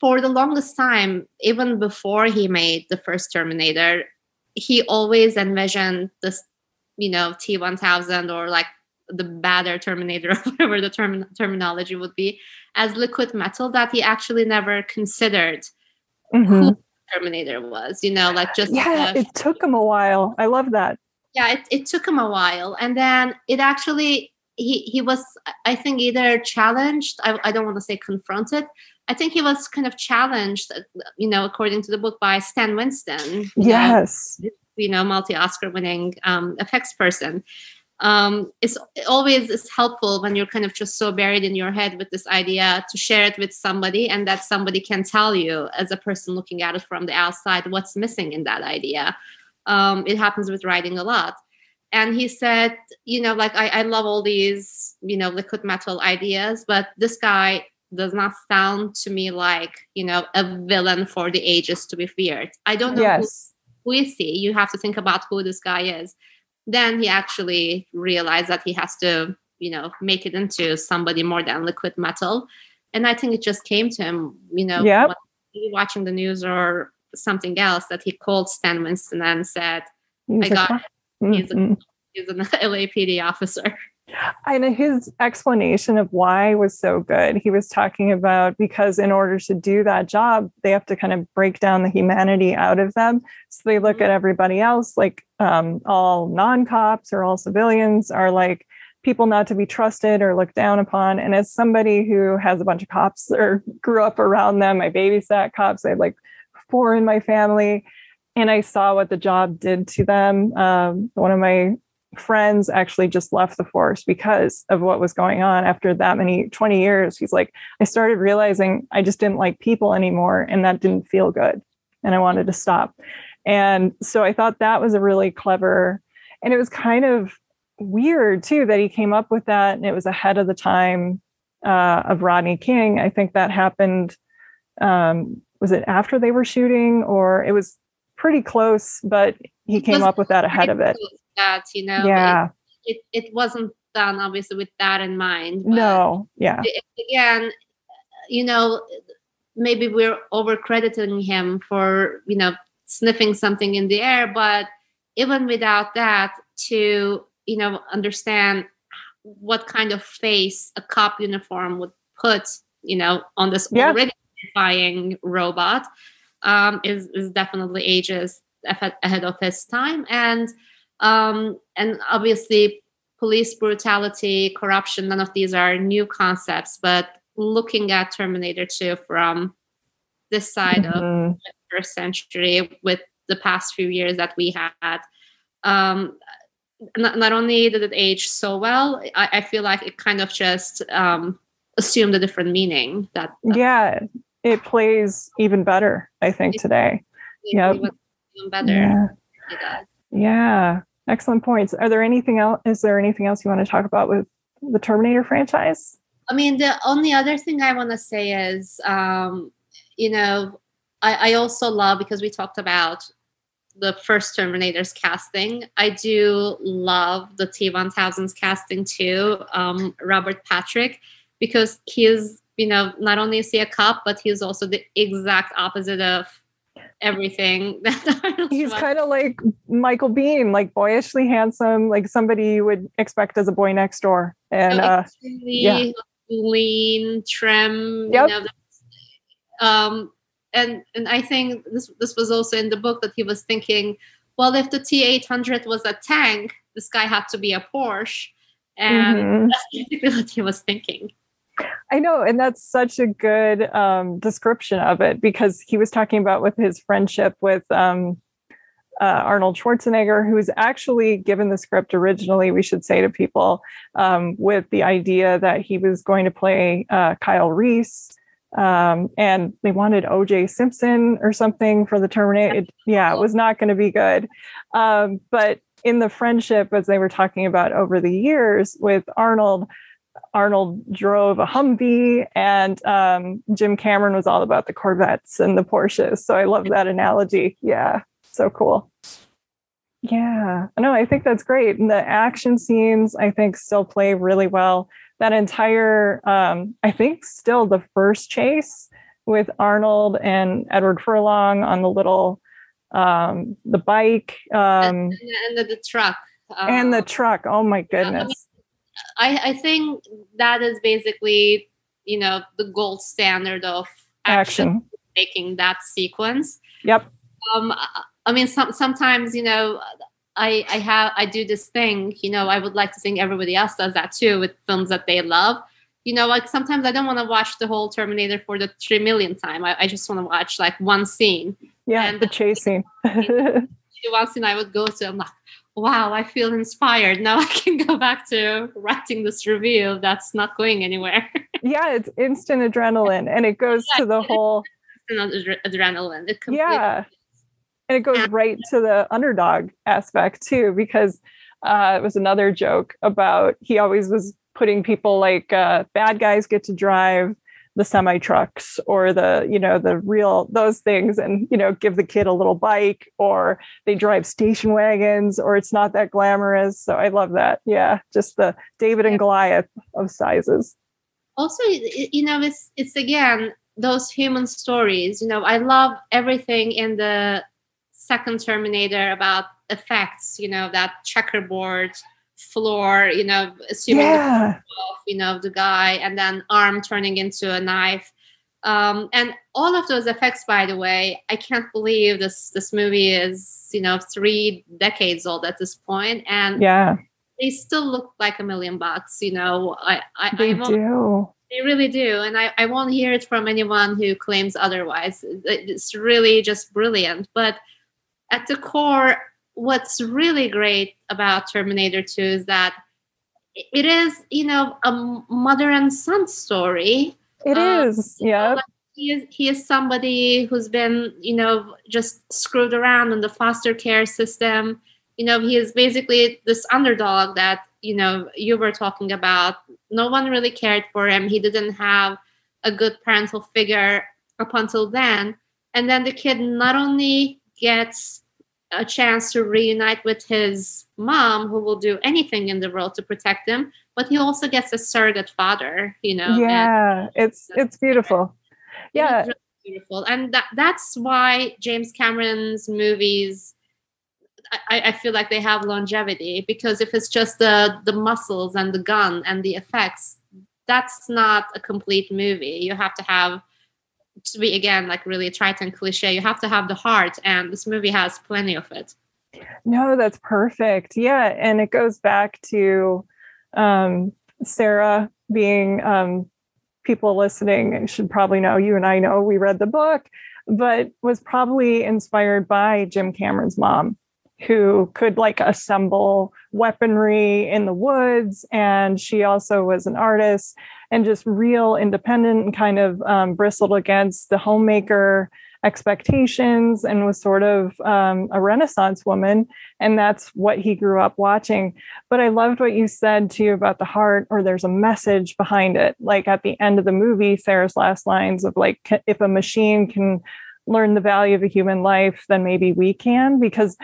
B: for the longest time, even before he made the first Terminator, he always envisioned this, you know, T1000 or like the badder Terminator, or whatever the term- terminology would be, as liquid metal that he actually never considered mm-hmm. who Terminator was, you know, like just
A: yeah, it took him a while. I love that.
B: Yeah, it, it took him a while. And then it actually he he was I think either challenged, I, I don't want to say confronted. I think he was kind of challenged, you know, according to the book by Stan Winston.
A: Yes.
B: Know, you know, multi Oscar winning um, effects person um, it's it always is helpful when you're kind of just so buried in your head with this idea to share it with somebody and that somebody can tell you as a person looking at it from the outside what's missing in that idea um, it happens with writing a lot and he said you know like I, I love all these you know liquid metal ideas but this guy does not sound to me like you know a villain for the ages to be feared. I don't know yes. who, who is he. You have to think about who this guy is. Then he actually realized that he has to you know make it into somebody more than liquid metal. And i think it just came to him you know
A: yep.
B: watching the news or something else that he called stan winston and said he's i got he's, a, he's an lapd officer
A: and his explanation of why was so good. He was talking about because in order to do that job, they have to kind of break down the humanity out of them. So they look mm-hmm. at everybody else like um, all non cops or all civilians are like people not to be trusted or looked down upon. And as somebody who has a bunch of cops or grew up around them, I babysat cops, I had like four in my family. And I saw what the job did to them. Um, one of my friends actually just left the force because of what was going on after that many 20 years. He's like i started realizing i just didn't like people anymore and that didn't feel good and i wanted to stop. And so i thought that was a really clever and it was kind of weird too that he came up with that and it was ahead of the time uh, of rodney king. I think that happened um, was it after they were shooting or it was pretty close but he came up with that ahead of it
B: that, you know.
A: Yeah.
B: it, it wasn't done obviously with that in mind.
A: No, yeah.
B: it- again, you know, maybe we're over crediting him for, you know, sniffing something in the air, but even without that, to, you know, understand what kind of face a cop uniform would put, you know, on this
A: Yeah.
B: already terrifying robot um, is, is definitely ages ahead of his time. And um, and obviously police brutality, corruption, none of these are new concepts, but looking at Terminator 2 from this side of
A: Mhm.
B: the first century with the past few years that we had, um, not, not only did it age so well, I, I feel like it kind of just um, assumed a different meaning that
A: Yeah, it plays even better, I think, today. Yep.
B: Even better.
A: Yeah.
B: Does.
A: Yeah. Excellent points. Are there anything else? Is there anything else you want to talk about with the Terminator franchise?
B: I mean, the only other thing I want to say is, um, you know, I, I also love because we talked about the first Terminator's casting. I do love the T1000's casting too, um, Robert Patrick, because he is, you know, not only is he a cop, but he's also the exact opposite of everything
A: He's kind of like Michael Biehn, like boyishly handsome, like somebody you would expect as a boy next door. And uh, yeah.
B: lean, trim.
A: Yep.
B: You know, um, and and I think this this was also in the book that he was thinking, well, if the T eight hundred was a tank, this guy had to be a Porsche, and
A: mhm.
B: that's basically what he was thinking.
A: I know, and that's such a good um, description of it because he was talking about with his friendship with um, uh, Arnold Schwarzenegger, who was actually given the script originally. We should say to people um, with the idea that he was going to play uh, Kyle Reese, um, and they wanted O.J. Simpson or something for the Terminator. Yeah, it was not going to be good, um, but in the friendship, as they were talking about over the years with Arnold. Arnold drove a Humvee, and um, Jim Cameron was all about the Corvettes and the Porsches. So I love that analogy. Yeah, so cool. Yeah, no, I think that's great. And the action scenes, I think, still play really well. That entire, um, I think, still the first chase with Arnold and Edward Furlong on the little, um, the bike, um,
B: and, and the, the truck.
A: and the
B: uh,
A: truck. Oh my
B: I mean,
A: goodness.
B: I, I think that is basically, you know, the gold standard of action,
A: Action.
B: making that sequence.
A: Yep.
B: um I- mean some, sometimes you know i i have i do this thing you know i would like to think everybody else does that too with films that they love you know like sometimes i don't want to watch the whole terminator for the three millionth time i, I just want to watch like one scene
A: Yeah,
B: And-
A: the chase scene.
B: the one scene i would go to i'm like wow i feel inspired. Now i can go back to writing this review. That's not going anywhere.
A: Yeah, it's instant adrenaline, and it goes to the whole
B: adrenaline. It completely
A: yeah, and it goes right to the underdog aspect too, because uh, it was another joke about he always was putting people like uh, bad guys get to drive the semi trucks or the you know the real those things and you know give the kid a little bike or they drive station wagons or it's not that glamorous. So i love that. Yeah just the david and goliath of sizes.
B: Also you know it's it's again those human stories you know i love everything in the second terminator about effects you know that checkerboard floor you know assuming
A: yeah
B: of you know the guy and then arm turning into a knife um, and all of those effects by the way i can't believe this this movie is you know three decades old at this point and
A: yeah
B: they still look like a million bucks you know i i,
A: they
B: I
A: do
B: they really do. And I, I won't hear it from anyone who claims otherwise. It's really just brilliant. But at the core, what's really great about Terminator 2 is that it is, you know, a mother and son story.
A: It
B: Uh,
A: is. yeah
B: like, he is he is somebody who's been you know just screwed around in the foster care system you know he is basically this underdog that you know you were talking about no one really cared for him he didn't have a good parental figure up until then and then the kid not only gets a chance to reunite with his mom, who will do anything in the world to protect him. But he also gets a surrogate father, you know.
A: Yeah, it's it's beautiful. Yeah,
B: really beautiful, and that that's why James Cameron's movies. I, I feel like they have longevity because if it's just the the muscles and the gun and the effects, that's not a complete movie. You have to have to be again like really trite and cliche you have to have the heart and this movie has plenty of it.
A: No that's perfect. Yeah and it goes back to um, sarah being um, people listening should probably know you and i know we read the book but was probably inspired by jim cameron's mom who could like assemble weaponry in the woods and she also was an artist and just real independent and kind of um, bristled against the homemaker expectations and was sort of um, a renaissance woman and that's what he grew up watching. But i loved what you said too about the heart or there's a message behind it. Like at the end of the movie sarah's last lines of like if a machine can learn the value of a human life then maybe we can because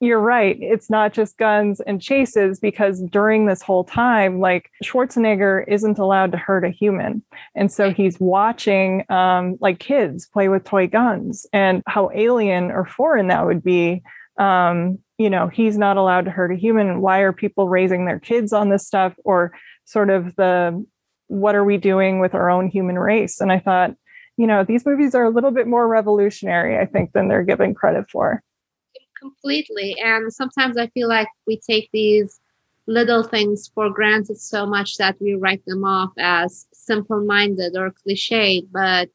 A: you're right. It's not just guns and chases because during this whole time, like Schwarzenegger isn't allowed to hurt a human. And so he's watching um, like kids play with toy guns and how alien or foreign that would be. Um, you know, he's not allowed to hurt a human. Why are people raising their kids on this stuff? Or sort of the what are we doing with our own human race? And I thought, you know, these movies are a little bit more revolutionary, I think, than they're given credit for
B: completely. And sometimes I feel like we take these little things for granted so much that we write them off as simple minded or cliched. But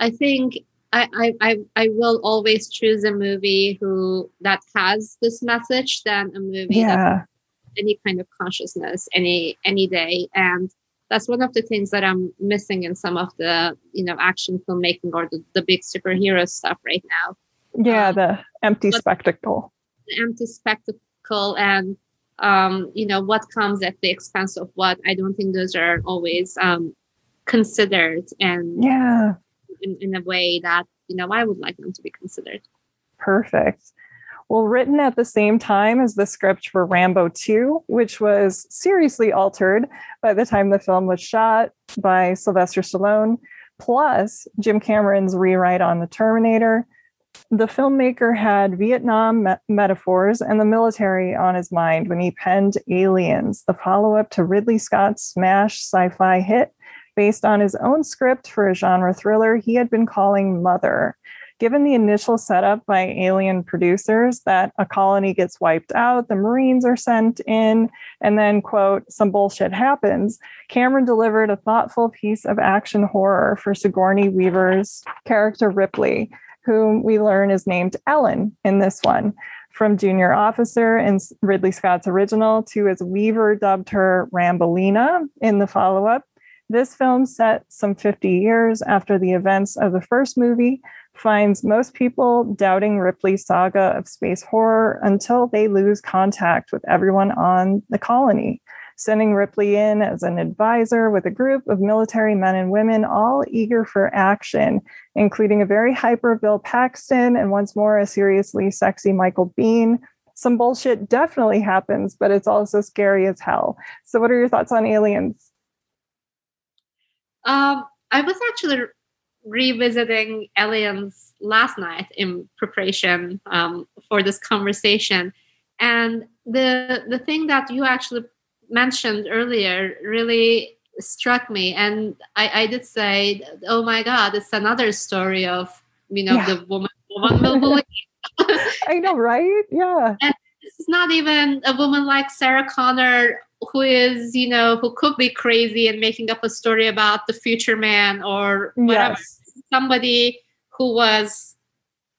B: I think I, I, I will always choose a movie who that has this message than a movie yeah. that any kind of consciousness any any day. And that's one of the things that I'm missing in some of the you know action filmmaking or the, the big superhero stuff right now.
A: Yeah, um, the empty spectacle.
B: The empty spectacle and um, you know, what comes at the expense of what. I don't think those are always um, considered and
A: yeah,
B: in, in a way that, you know, I would like them to be considered.
A: Perfect. Well, written at the same time as the script for Rambo 2, which was seriously altered by the time the film was shot by Sylvester Stallone, plus Jim Cameron's rewrite on The Terminator, the filmmaker had Vietnam me- metaphors and the military on his mind when he penned Aliens, the follow up to Ridley Scott's smash sci fi hit based on his own script for a genre thriller he had been calling Mother. Given the initial setup by alien producers that a colony gets wiped out, the Marines are sent in, and then, quote, some bullshit happens, Cameron delivered a thoughtful piece of action horror for Sigourney Weaver's character Ripley whom we learn is named Ellen in this one. From junior officer in Ridley Scott's original to as Weaver dubbed her Rambolina in the follow up. This film, set some 50 years after the events of the first movie, finds most people doubting Ripley's saga of space horror until they lose contact with everyone on the colony sending Ripley in as an advisor with a group of military men and women, all eager for action, including a very hyper Bill Paxton and once more a seriously sexy Michael Biehn. Some bullshit definitely happens, but it's also scary as hell. So, what are your thoughts on aliens?
B: Um, I was actually revisiting aliens last night in preparation um, for this conversation and the the thing that you actually mentioned earlier really struck me. And I, I did say oh my god it's another story of you know yeah. the woman woman will believe.
A: I know right? Yeah.
B: And this is not even a woman like sarah connor who is you know who could be crazy and making up a story about the future man or whatever. Yes. somebody who was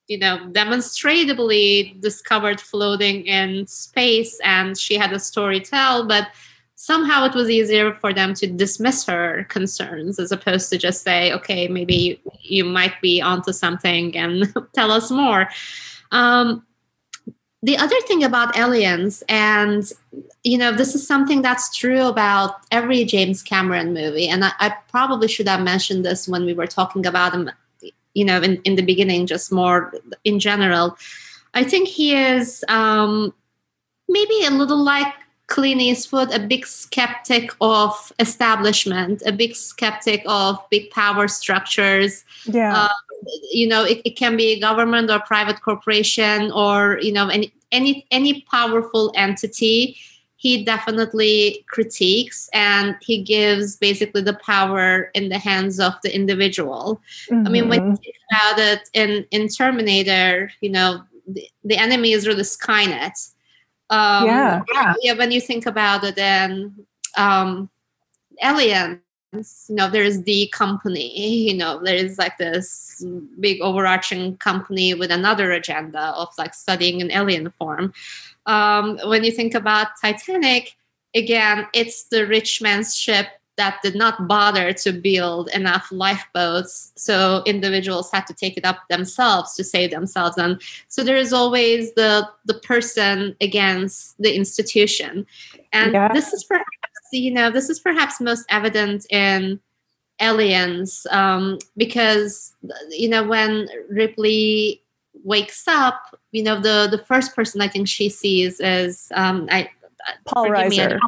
B: you know demonstrably discovered floating in space and she had a story to tell but somehow it was easier for them to dismiss her concerns as opposed to just say okay maybe you, might be onto something and tell us more. Um, the other thing about aliens and you know this is something that's true about every james cameron movie and i, I probably should have mentioned this when we were talking about them you know in, in the beginning just more in general I think he is um, maybe a little like Clint Eastwood, a big skeptic of establishment, a big skeptic of big power structures.
A: Yeah. Uh,
B: you know, it, it can be government or private corporation or, you know, any any any powerful entity he definitely critiques and he gives basically the power in the hands of the individual. Mm-hmm. I mean, when you mm-hmm. think about it in, in Terminator, you know, the, the enemy is really Skynet. Um, yeah. yeah. When you think about it, then um, Aliens, you know, there's the company, you know, there is like this big overarching company with another agenda of like studying an alien form um, when you think about Titanic, again, it's the rich man's ship that did not bother to build enough lifeboats. So individuals had to take it up themselves to save themselves. And so there is always the the person against the institution. And yeah. this is perhaps you know this is perhaps most evident in aliens um, because you know when ripley wakes up, you know, the the first person I think she sees is um, I
A: Paul Reiser.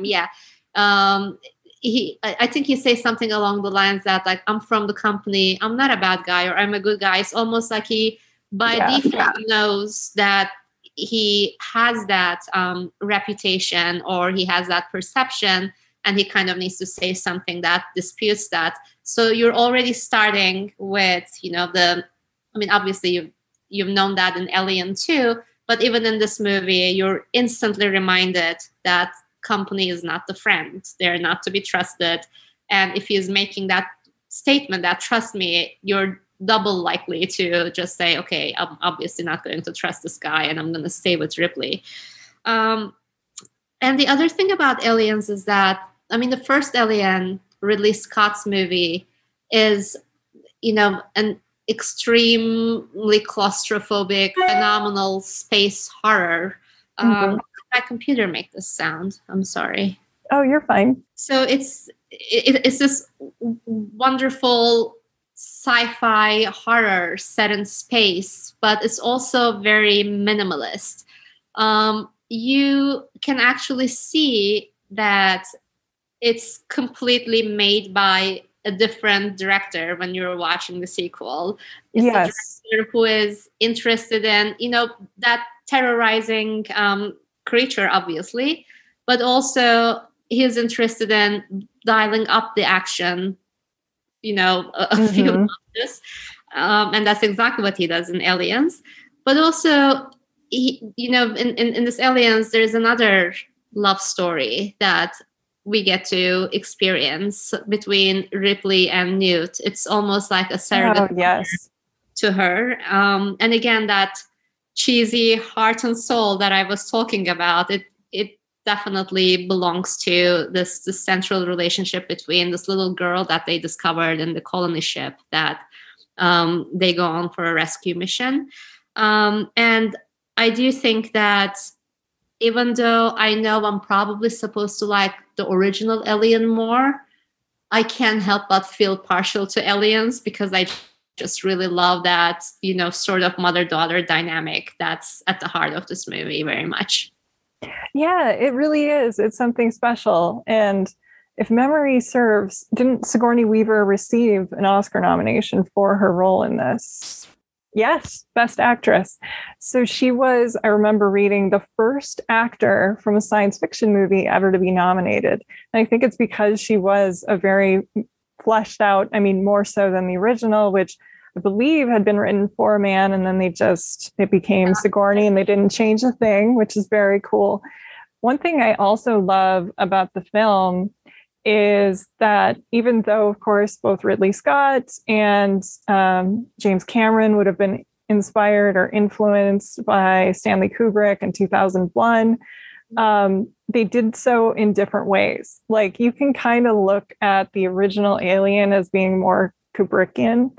B: yeah. Um, he, I think he says something along the lines that like I'm from the company, I'm not a bad guy or I'm a good guy. It's almost like he by yeah. default knows that he has that um, reputation or he has that perception and he kind of needs to say something that disputes that so you're already starting with you know the I mean, obviously you've you've known that in Alien too, but even in this movie, you're instantly reminded that company is not the friend; they're not to be trusted. And if he's making that statement, that trust me, you're double likely to just say, okay, I'm obviously not going to trust this guy, and I'm going to stay with Ripley. Um, and the other thing about Aliens is that, I mean, the first Alien, Ridley Scott's movie, is you know an extremely claustrophobic, phenomenal space horror. Um, mm-hmm. My computer make this sound. I'm sorry.
A: Oh, you're fine.
B: So it's it, it's this wonderful sci-fi horror set in space, but it's also very minimalist. Um, you can actually see that it's completely made by a different director when you're watching the sequel.
A: It's yes.
B: director who is interested in, you know, that terrorizing um, creature, obviously, but also he's interested in dialing up the action, you know, a, a mm-hmm. few notches. Um, and that's exactly what he does in Aliens. But also, he, you know, in, in, in this Aliens, there's another love story that we get to experience between Ripley and Newt. It's almost like a surrogate
A: oh, yes.
B: to her. Um, and again, that cheesy heart and soul that I was talking about, it it definitely belongs to this, this central relationship between this little girl that they discovered in the colony ship that um, they go on for a rescue mission. Um, and I do think that even though I know I'm probably supposed to like the original Alien more, I can't help but feel partial to Aliens because I just really love that, you know, sort of mother daughter dynamic that's at the heart of this movie very much.
A: Yeah, it really is. It's something special. And if memory serves, didn't Sigourney Weaver receive an Oscar nomination for her role in this? Yes, Best Actress. So she was, I remember reading, the first actor from a science fiction movie ever to be nominated. And I think it's because she was a very fleshed out, I mean, more so than the original, which I believe had been written for a man. And then they just, it became Sigourney and they didn't change a thing, which is very cool. One thing I also love about the film is that even though, of course, both Ridley Scott and um, James Cameron would have been inspired or influenced by Stanley Kubrick in 2001, um, they did so in different ways. Like you can kind of look at the original Alien as being more Kubrickian.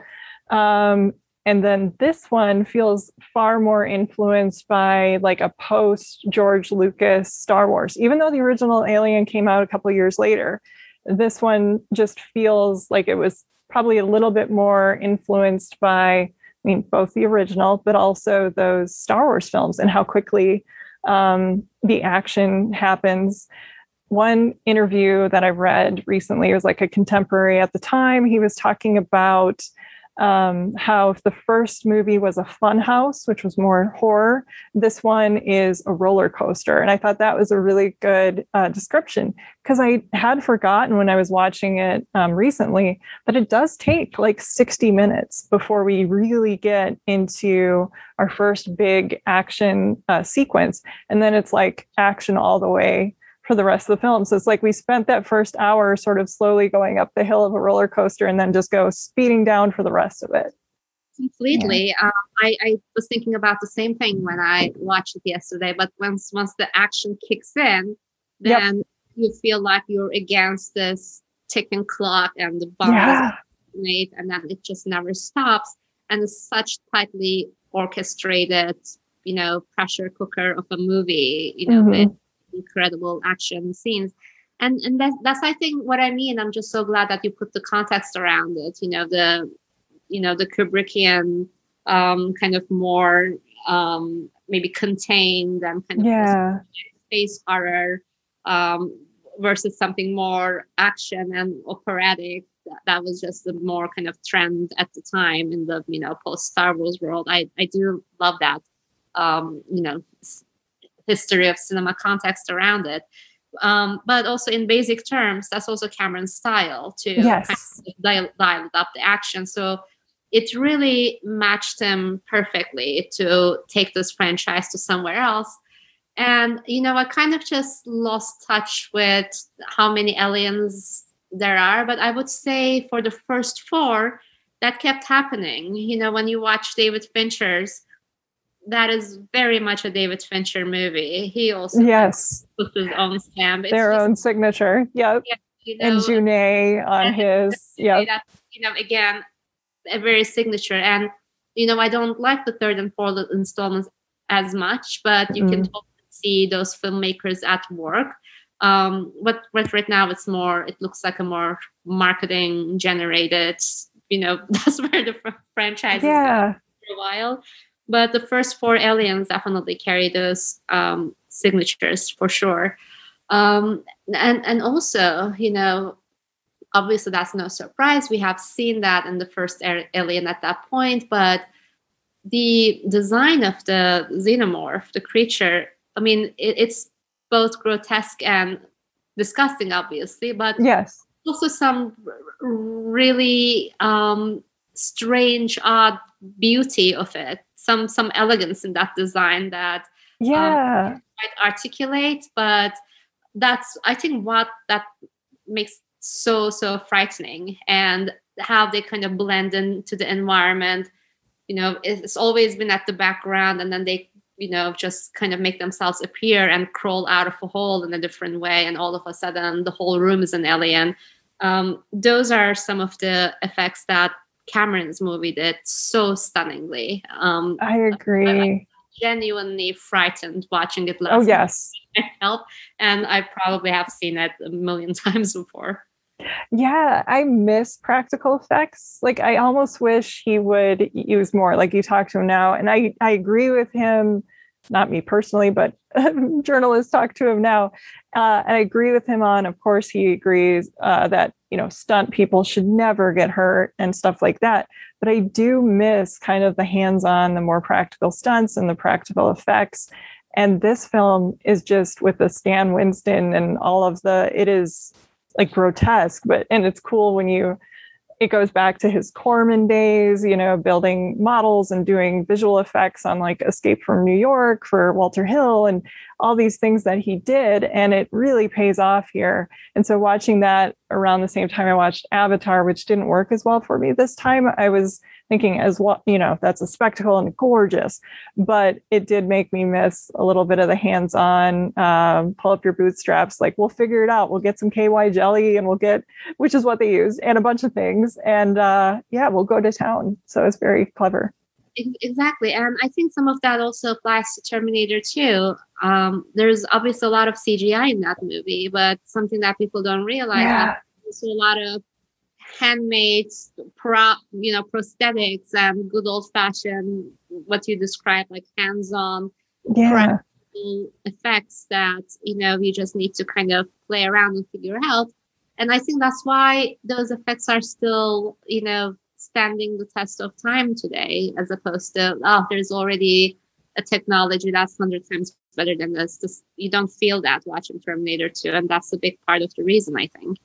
A: Um, and then this one feels far more influenced by like a post George Lucas Star Wars, even though the original Alien came out a couple years later. This one just feels like it was probably a little bit more influenced by I mean, both the original, but also those Star Wars films and how quickly um, the action happens. One interview that I read recently was like a contemporary at the time. He was talking about um, how the first movie was a fun house, which was more horror, this one is a roller coaster. And I thought that was a really good uh, description because I had forgotten when I was watching it um, recently that it does take like 60 minutes before we really get into our first big action uh, sequence. And then it's like action all the way for the rest of the film. So it's like we spent that first hour sort of slowly going up the hill of a roller coaster and then just go speeding down for the rest of it.
B: Completely. Yeah. Um, I, I was thinking about the same thing when I watched it yesterday, but once once the action kicks in, then yep. you feel like you're against this ticking clock and the bomb yeah. made and then it just never stops. And it's such tightly orchestrated, you know, pressure cooker of a movie, you know, mm-hmm incredible action scenes. And and that's that's i think what i mean. I'm just so glad that you put the context around it you know the you know the kubrickian um kind of more um maybe contained and kind of
A: yeah.
B: space horror um versus something more action and operatic. That was just the more kind of trend at the time in the you know post star wars world. I i do love that um you know history of cinema context around it. Um, but also in basic terms, that's also Cameron's style to
A: yes.
B: kind of dial, dial up the action. So it really matched him perfectly to take this franchise to somewhere else. And you know, I kind of just lost touch with how many aliens there are, but I would say for the first four, that kept happening. You know, when you watch David Fincher's that is very much a David Fincher movie. He also
A: yes
B: puts his own stamp.
A: It's Their just, own signature. Yep. Yeah, you know, and Jeunet on his. Yeah.
B: You know, again, a very signature. And you know, I don't like the third and fourth installments as much, but you mm. can totally see those filmmakers at work. Um, but, but right now it's more. It looks like a more marketing generated. You know, that's where the franchise
A: yeah. is
B: for a while but the first four aliens definitely carry those um, signatures for sure. Um, and and also you know obviously that's no surprise. We have seen that in the first alien at that point but the design of the xenomorph the creature i mean it, it's both grotesque and disgusting obviously but
A: yes.
B: also some really um, strange odd beauty of it some some elegance in that design that
A: um, yeah. um,
B: articulate but that's i think what that makes so so frightening. And how they kind of blend into the environment you know it's always been at the background and then they you know just kind of make themselves appear and crawl out of a hole in a different way and all of a sudden the whole room is an alien. Um, those are some of the effects that Cameron's movie did so stunningly. Um,
A: I agree. I'm
B: genuinely frightened watching it last.
A: Oh yes,
B: help, and I probably have seen it a million times before.
A: Yeah, I miss practical effects. Like I almost wish he would use more. Like you talk to him now, and I I agree with him. Not me personally, but journalists talk to him now, uh, and I agree with him on. Of course, he agrees uh, that you know, stunt people should never get hurt and stuff like that. But I do miss kind of the hands on, the more practical stunts and the practical effects. And this film is just with the Stan Winston and all of the, it is like grotesque, but, and it's cool when you, it goes back to his Corman days, you know, building models and doing visual effects on like Escape from New York for Walter Hill and all these things that he did. And it really pays off here. And so watching that around the same time I watched Avatar, which didn't work as well for me this time, I was thinking as well, you know, that's a spectacle and gorgeous, but it did make me miss a little bit of the hands on, um, pull up your bootstraps, like we'll figure it out. We'll get some KY jelly and we'll get, which is what they used, and a bunch of things. And uh, yeah, we'll go to town. So it's very clever.
B: Exactly. And I think some of that also applies to Terminator 2. Um, there's obviously a lot of CGI in that movie, but something that people don't realize yeah. there's a lot of handmade pro you know prosthetics and good old fashioned what you describe like hands-on
A: yeah.
B: effects that you know you just need to kind of play around and figure out. And i think that's why those effects are still you know standing the test of time today as opposed to oh there's already a technology that's 100 times better than this. Just you don't feel that watching terminator 2 and that's a big part of the reason i think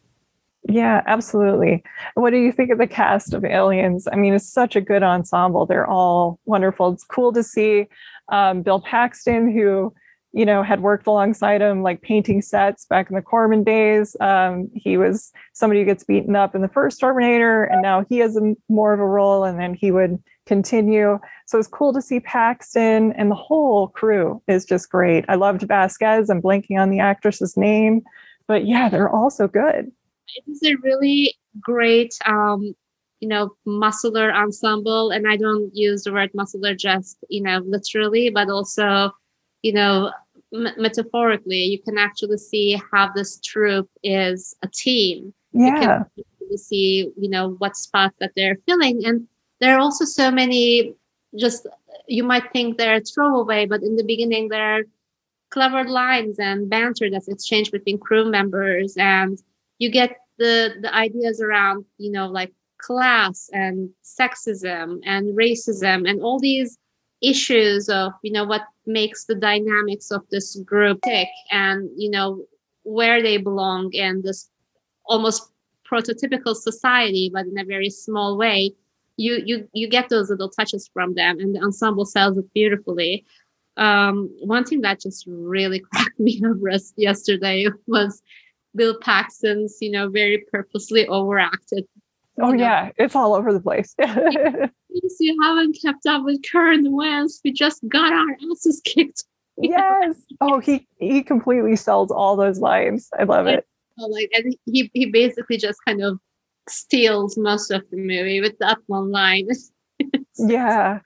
A: yeah, absolutely. What do you think of the cast of Aliens? I mean, it's such a good ensemble. They're all wonderful. It's cool to see um, Bill Paxton, who you know had worked alongside him, like painting sets back in the Corman days. Um, he was somebody who gets beaten up in the first Terminator, and now he has a, more of a role, and then he would continue. So it's cool to see Paxton, and the whole crew is just great. I loved Vasquez. I'm blanking on the actress's name, but yeah, they're all so good
B: it is a really great um, you know muscular ensemble and i don't use the word muscular just you know literally but also you know m- metaphorically you can actually see how this troop is a team.
A: Yeah
B: you can see you know what spots that they're filling and there are also so many just you might think they're a throwaway but in the beginning there are clever lines and banter that's exchanged between crew members and you get the the ideas around you know like class and sexism and racism and all these issues of you know what makes the dynamics of this group tick and you know where they belong in this almost prototypical society but in a very small way. You you you get those little touches from them and the ensemble sells it beautifully. Um, one thing that just really cracked me up yesterday was Bill Paxton's, you know, very purposely overacted.
A: Oh yeah, it's all over the place.
B: you haven't kept up with current events. We just got our asses kicked.
A: yes. Oh, he he completely sells all those lines. I love it.
B: Like, and he he basically just kind of steals most of the movie with that one line.
A: yeah.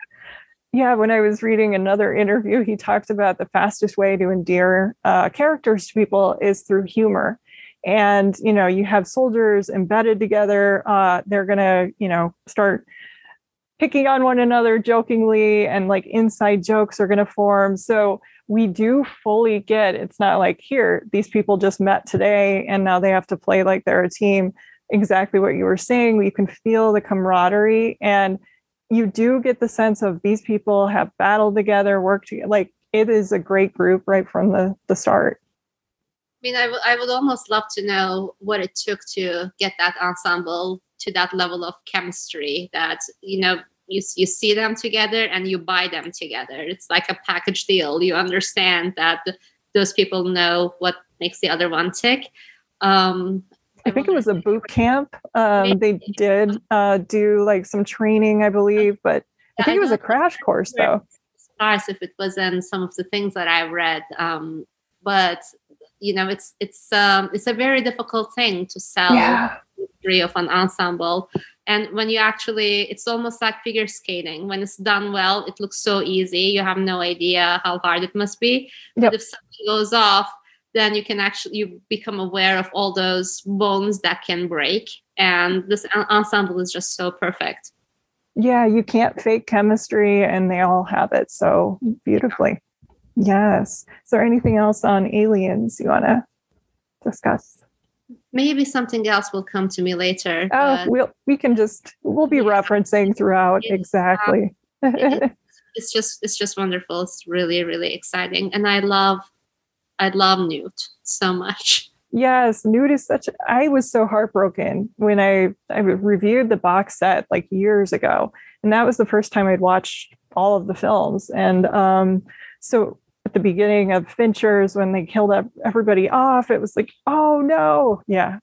A: Yeah, when I was reading another interview, he talked about the fastest way to endear uh, characters to people is through humor and you know you have soldiers embedded together uh, they're gonna you know start picking on one another jokingly and like inside jokes are gonna form. So we do fully get it's not like here these people just met today and now they have to play like they're a team. Exactly what you were saying you can feel the camaraderie and you do get the sense of these people have battled together worked together like it is a great group right from the the start
B: mean, I, w- I would almost love to know what it took to get that ensemble to that level of chemistry that, you know, you, you see them together and you buy them together. It's like a package deal. You understand that those people know what makes the other one tick. Um,
A: I think it was a boot camp. Um, they did uh, do like some training, I believe, but I think it was a crash course though.
B: As if it was in some of the things that I read. Um, but you know it's it's um it's a very difficult thing to sell yeah. history of an ensemble. And when you actually it's almost like figure skating. When it's done well it looks so easy. You have no idea how hard it must be. Yep. but if something goes off then you can actually you become aware of all those bones that can break. And this ensemble is just so perfect.
A: Yeah you can't fake chemistry and they all have it so beautifully Yes. Is there anything else on aliens you want to discuss?
B: Maybe something else will come to me later.
A: Oh, we'll we can just we'll be referencing throughout exactly.
B: Um, it, it's just it's just wonderful. It's really really exciting, and I love I love Newt so much.
A: Yes, Newt is such. I was so heartbroken when I I reviewed the box set like years ago, and that was the first time I'd watched all of the films. And um, so at the beginning of Fincher's when they killed everybody off. It was like, oh no, yeah.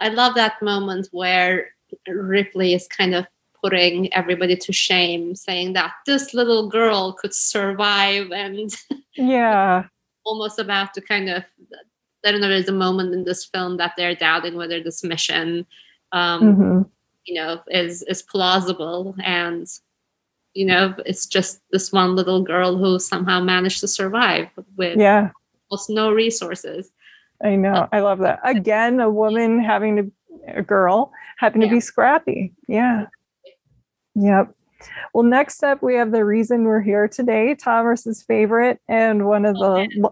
B: I love that moment where Ripley is kind of putting everybody to shame, saying that this little girl could survive, and
A: yeah,
B: almost about to kind of. I don't know. There's a moment in this film that they're doubting whether this mission, um, mm-hmm. you know, is is plausible, and you know it's just this one little girl who somehow managed to survive with
A: yeah
B: almost no resources
A: i know uh, i love that again a woman having to a girl, happened yeah. to be scrappy. Yeah. Yep. Well, next up, we have the reason we're here today, Tomris's favorite and one of oh, the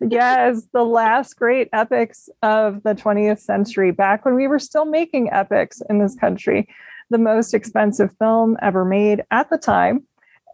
A: yes, the last great epics of the 20th century, back when we were still making epics in this country, the most expensive film ever made at the time,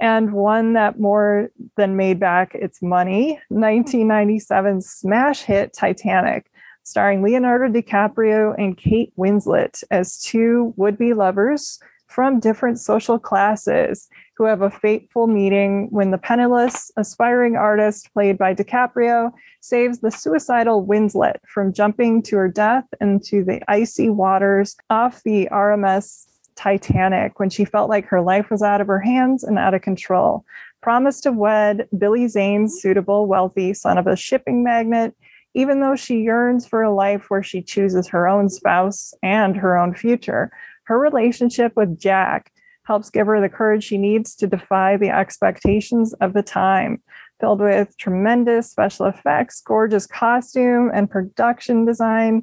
A: and one that more than made back its money 1997 smash hit Titanic, starring Leonardo DiCaprio and Kate Winslet as two would be lovers from different social classes who have a fateful meeting when the penniless, aspiring artist, played by DiCaprio, saves the suicidal Winslet from jumping to her death into the icy waters off the RMS Titanic when she felt like her life was out of her hands and out of control. Promised to wed Billy Zane's suitable, wealthy son of a shipping magnate, even though she yearns for a life where she chooses her own spouse and her own future. Her relationship with Jack helps give her the courage she needs to defy the expectations of the time. Filled with tremendous special effects, gorgeous costume and production design,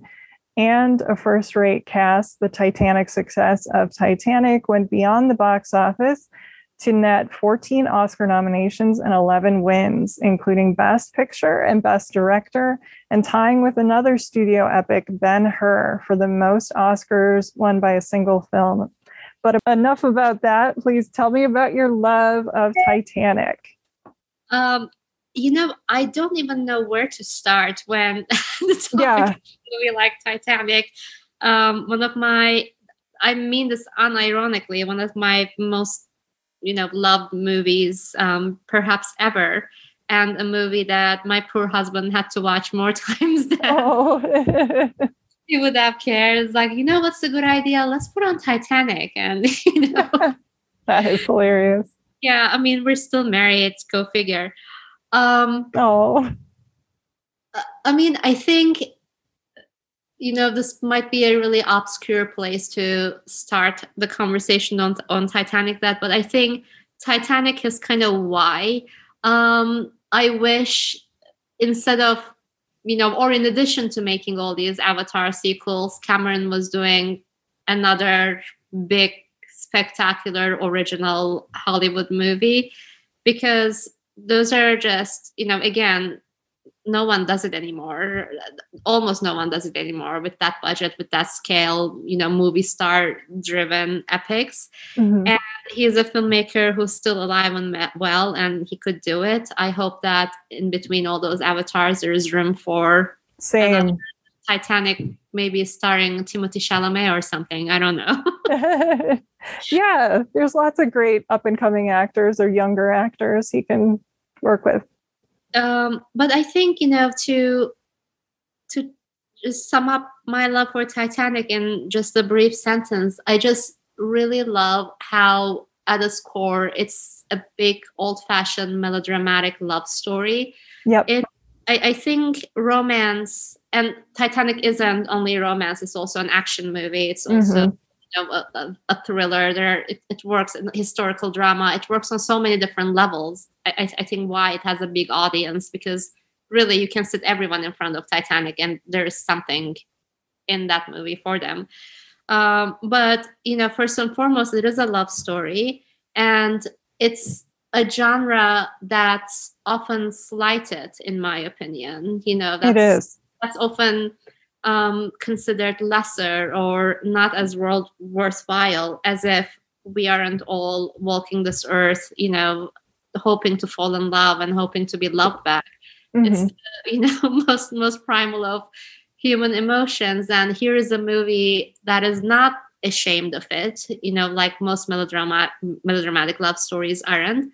A: and a first rate cast, the Titanic success of Titanic went beyond the box office to net 14 Oscar nominations and 11 wins, including Best Picture and Best Director, and tying with another studio epic, Ben Hur, for the most Oscars won by a single film. But enough about that. Please tell me about your love of Titanic.
B: Um, you know, I don't even know where to start when the topic yeah. movie like Titanic. Um, one of my, I mean this unironically, one of my most, you know, loved movies, um, perhaps ever, and a movie that my poor husband had to watch more times than oh. he would have cared. It's like, you know, what's a good idea? Let's put on Titanic, and you know,
A: that is hilarious.
B: Yeah, I mean, we're still married. Go figure. Um,
A: oh,
B: I mean, I think you know this might be a really obscure place to start the conversation on on Titanic. That, but I think Titanic is kind of why. Um, I wish instead of you know, or in addition to making all these Avatar sequels, Cameron was doing another big, spectacular, original Hollywood movie because those are just you know again no one does it anymore. Almost no one does it anymore with that budget with that scale you know movie star driven epics. Mm-hmm. and he's a filmmaker who's still alive and well and he could do it. I hope that in between all those avatars there is room for
A: same
B: titanic maybe starring Timothée Chalamet or something i don't know
A: yeah, there's lots of great up and coming actors or younger actors he can work with.
B: Um, but I think you know to to just sum up my love for Titanic in just a brief sentence, I just really love how at its core it's a big old-fashioned melodramatic love story.
A: Yep.
B: It I, I think romance and Titanic isn't only romance, it's also an action movie. It's also mm-hmm know, a, a, thriller. There, it, it, works in historical drama. It works on so many different levels. I, I, think why it has a big audience because really you can sit everyone in front of Titanic and there is something in that movie for them. Um, but you know, first and foremost, it is a love story, and it's a genre that's often slighted, in my opinion. You know, that's,
A: it is.
B: That's often um, considered lesser or not as world worthwhile, as if we aren't all walking this earth, you know, hoping to fall in love and hoping to be loved back. Mm-hmm. It's you know most most primal of human emotions, and here is a movie that is not ashamed of it. You know, like most melodrama melodramatic love stories aren't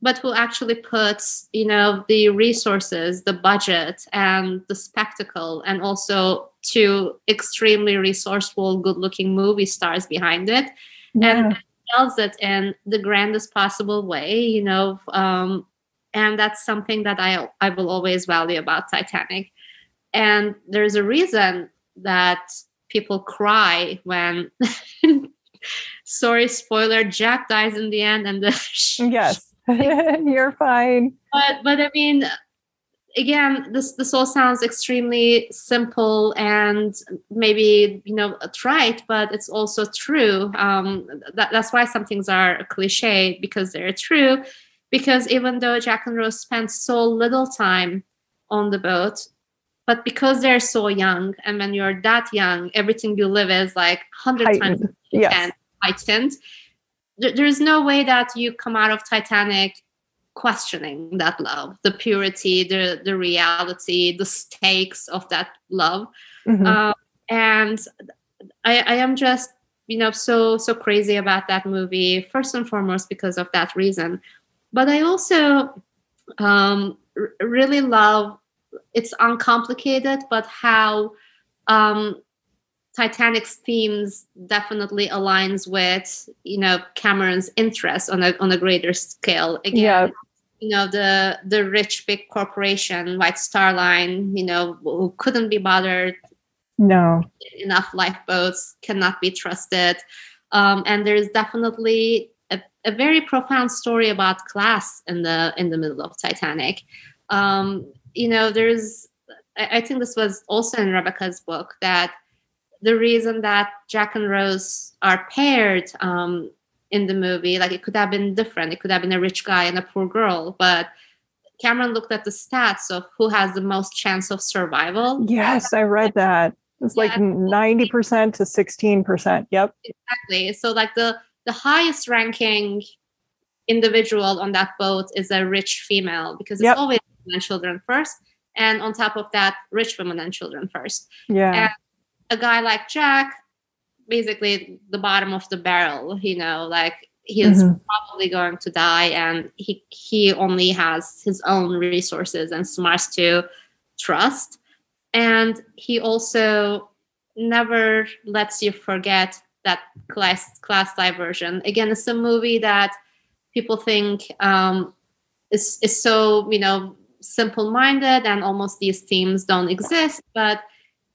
B: but who actually puts you know the resources the budget and the spectacle and also two extremely resourceful good looking movie stars behind it. Yeah. and tells it in the grandest possible way you know um, and that's something that i i will always value about titanic. And there's a reason that people cry when sorry spoiler jack dies in the end and the
A: yes You're fine.
B: But but I mean, again, this this all sounds extremely simple and maybe you know trite, but it's also true. Um, that, that's why some things are cliche because they're true. Because even though Jack and Rose spent so little time on the boat, but because they're so young, and when you're that young, everything you live is like hundred times
A: yes.
B: heightened. There, there's no way that you come out of Titanic questioning that love. The purity the the reality the stakes of that love. Mm-hmm. um, and I, I am just you know so so crazy about that movie first and foremost because of that reason. But i also um, r- really love it's uncomplicated but how um, titanic's themes definitely aligns with you know cameron's interest on a on a greater scale. Again yeah. you know the the rich big corporation white star line you know who couldn't be bothered.
A: No.
B: Enough lifeboats cannot be trusted. Um, and there's definitely a, a, very profound story about class in the in the middle of titanic. Um, you know there's I, I think this was also in rebecca's book that the reason that jack and rose are paired um, in the movie. Like it could have been different. It could have been a rich guy and a poor girl, but Cameron looked at the stats of who has the most chance of survival.
A: Yes, I read that. It's yeah. like 90% to 16%. Yep.
B: Exactly. So like the the highest ranking individual on that boat is a rich female because it's yep. always women and children first. And on top of that, rich women and children first.
A: Yeah.
B: And a guy like Jack basically the bottom of the barrel you know like he's mm-hmm. probably going to die and he he only has his own resources and smarts to trust and he also never lets you forget that class class diversion again it's a movie that people think um, is is so you know simple minded and almost these themes don't exist but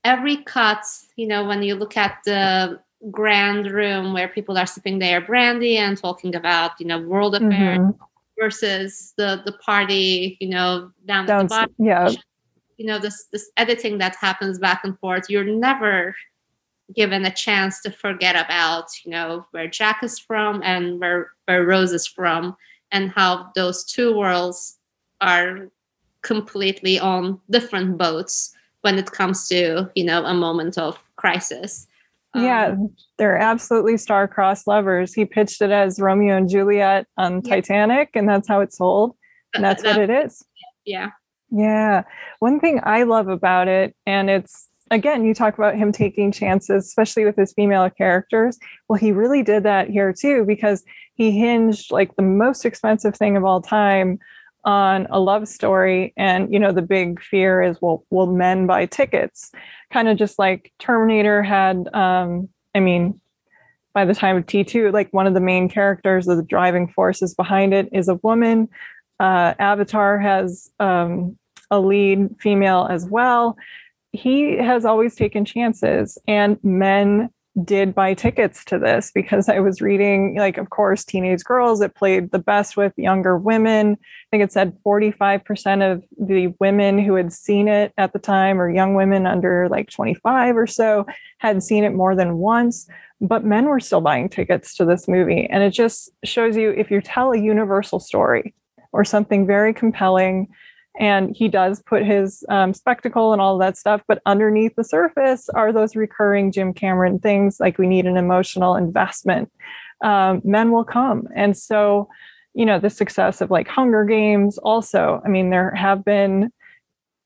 B: every cut, you know, when you look at the grand room where people are sipping their brandy and talking about, you know, world affairs mm-hmm. versus the the party, you know, down, down at the bottom.
A: Yeah.
B: You know, this this editing that happens back and forth, you're never given a chance to forget about, you know, where Jack is from and where where Rose is from and how those two worlds are completely on different boats when it comes to you know a moment of crisis.
A: Yeah um, they're absolutely star-crossed lovers. He pitched it as romeo and juliet on yeah. titanic and that's how it's sold and that's that, what it is.
B: Yeah.
A: Yeah. One thing i love about it and it's again you talk about him taking chances especially with his female characters. Well he really did that here too because he hinged like the most expensive thing of all time on a love story and you know the big fear is well will men buy tickets? Kind of just like terminator had um i mean by the time of t2 like one of the main characters of the driving forces behind it is a woman. Uh, avatar has um, a lead female as well. He has always taken chances and men did buy tickets to this because I was reading, like, of course, teenage girls, it played the best with younger women. I think it said 45% of the women who had seen it at the time, or young women under like 25 or so, had seen it more than once. But men were still buying tickets to this movie. And it just shows you if you tell a universal story or something very compelling and he does put his um, spectacle and all that stuff but underneath the surface are those recurring jim cameron things like we need an emotional investment. Um, men will come. And so you know the success of like hunger games also i mean there have been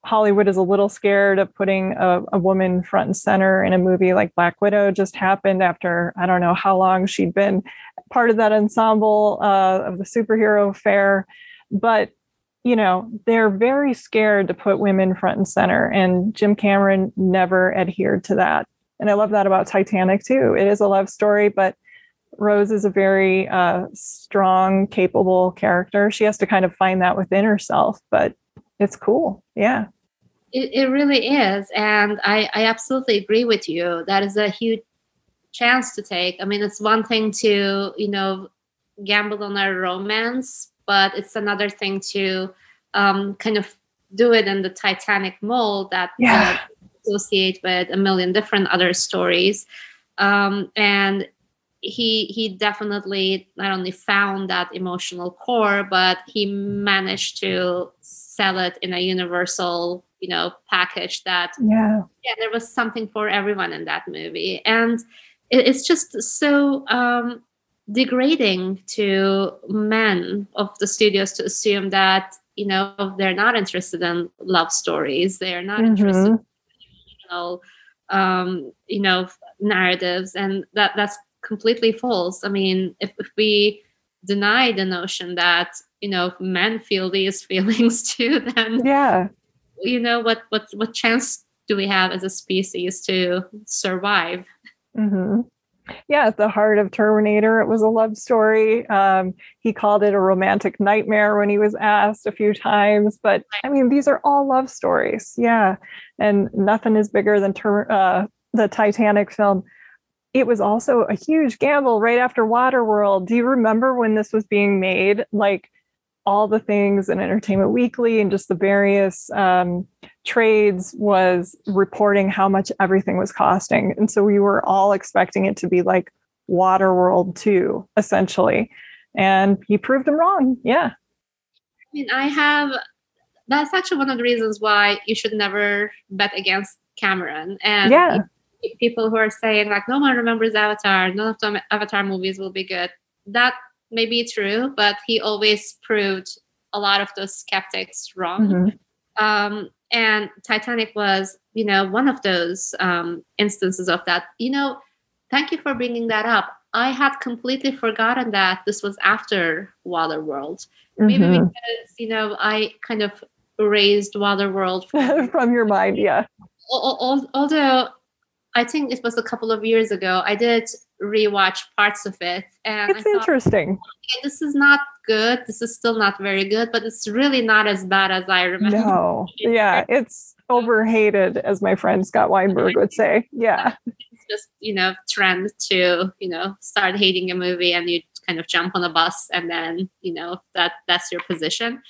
A: hollywood is a little scared of putting a, a woman front and center in a movie like black widow just happened after i don't know how long she'd been part of that ensemble uh, of the superhero fair but you know, they're very scared to put women front and center. And Jim Cameron never adhered to that. And I love that about Titanic too. It is a love story, but Rose is a very uh, strong, capable character. She has to kind of find that within herself, but it's cool. Yeah.
B: It, it really is. And I, I absolutely agree with you. That is a huge chance to take. I mean, it's one thing to, you know, gamble on a romance, but it's another thing to um, kind of do it in the Titanic mold that
A: yeah.
B: associate with a million different other stories. Um, and he he definitely not only found that emotional core, but he managed to sell it in a universal, you know, package that
A: yeah,
B: yeah, there was something for everyone in that movie. And it, it's just so um degrading to men of the studios to assume that you know they're not interested in love stories. They're not mm-hmm. interested in emotional um, you know narratives. And that that's completely false. I mean if, if we deny the notion that you know men feel these feelings too then
A: yeah.
B: you know what what what chance do we have as a species to survive?
A: Mm-hmm yeah, at the heart of Terminator, it was a love story. Um, he called it a romantic nightmare when he was asked a few times. But I mean, these are all love stories. Yeah. And nothing is bigger than ter- uh, the Titanic film. It was also a huge gamble right after Waterworld. Do you remember when this was being made? Like, all the things in Entertainment Weekly and just the various um, trades was reporting how much everything was costing. And so we were all expecting it to be like Waterworld 2, essentially. And he proved them wrong. Yeah.
B: I mean, I have, that's actually one of the reasons why you should never bet against Cameron. And
A: yeah.
B: people who are saying, like, no one remembers Avatar, none of the Avatar movies will be good. That may be true, but he always proved a lot of those skeptics wrong. Mm-hmm. Um, and Titanic was, you know, one of those um, instances of that. You know, thank you for bringing that up. I had completely forgotten that this was after Waterworld. Mm-hmm. Maybe because you know I kind of raised Waterworld
A: from, from your mind. Yeah.
B: Although I think it was a couple of years ago, I did rewatch parts of it and
A: it's thought, interesting
B: okay, this is not good. This is still not very good but it's really not as bad as i remember.
A: No. Yeah it's overhated as my friend scott weinberg would say. Yeah.
B: It's just you know trend to you know start hating a movie and you kind of jump on a bus and then you know that that's your position.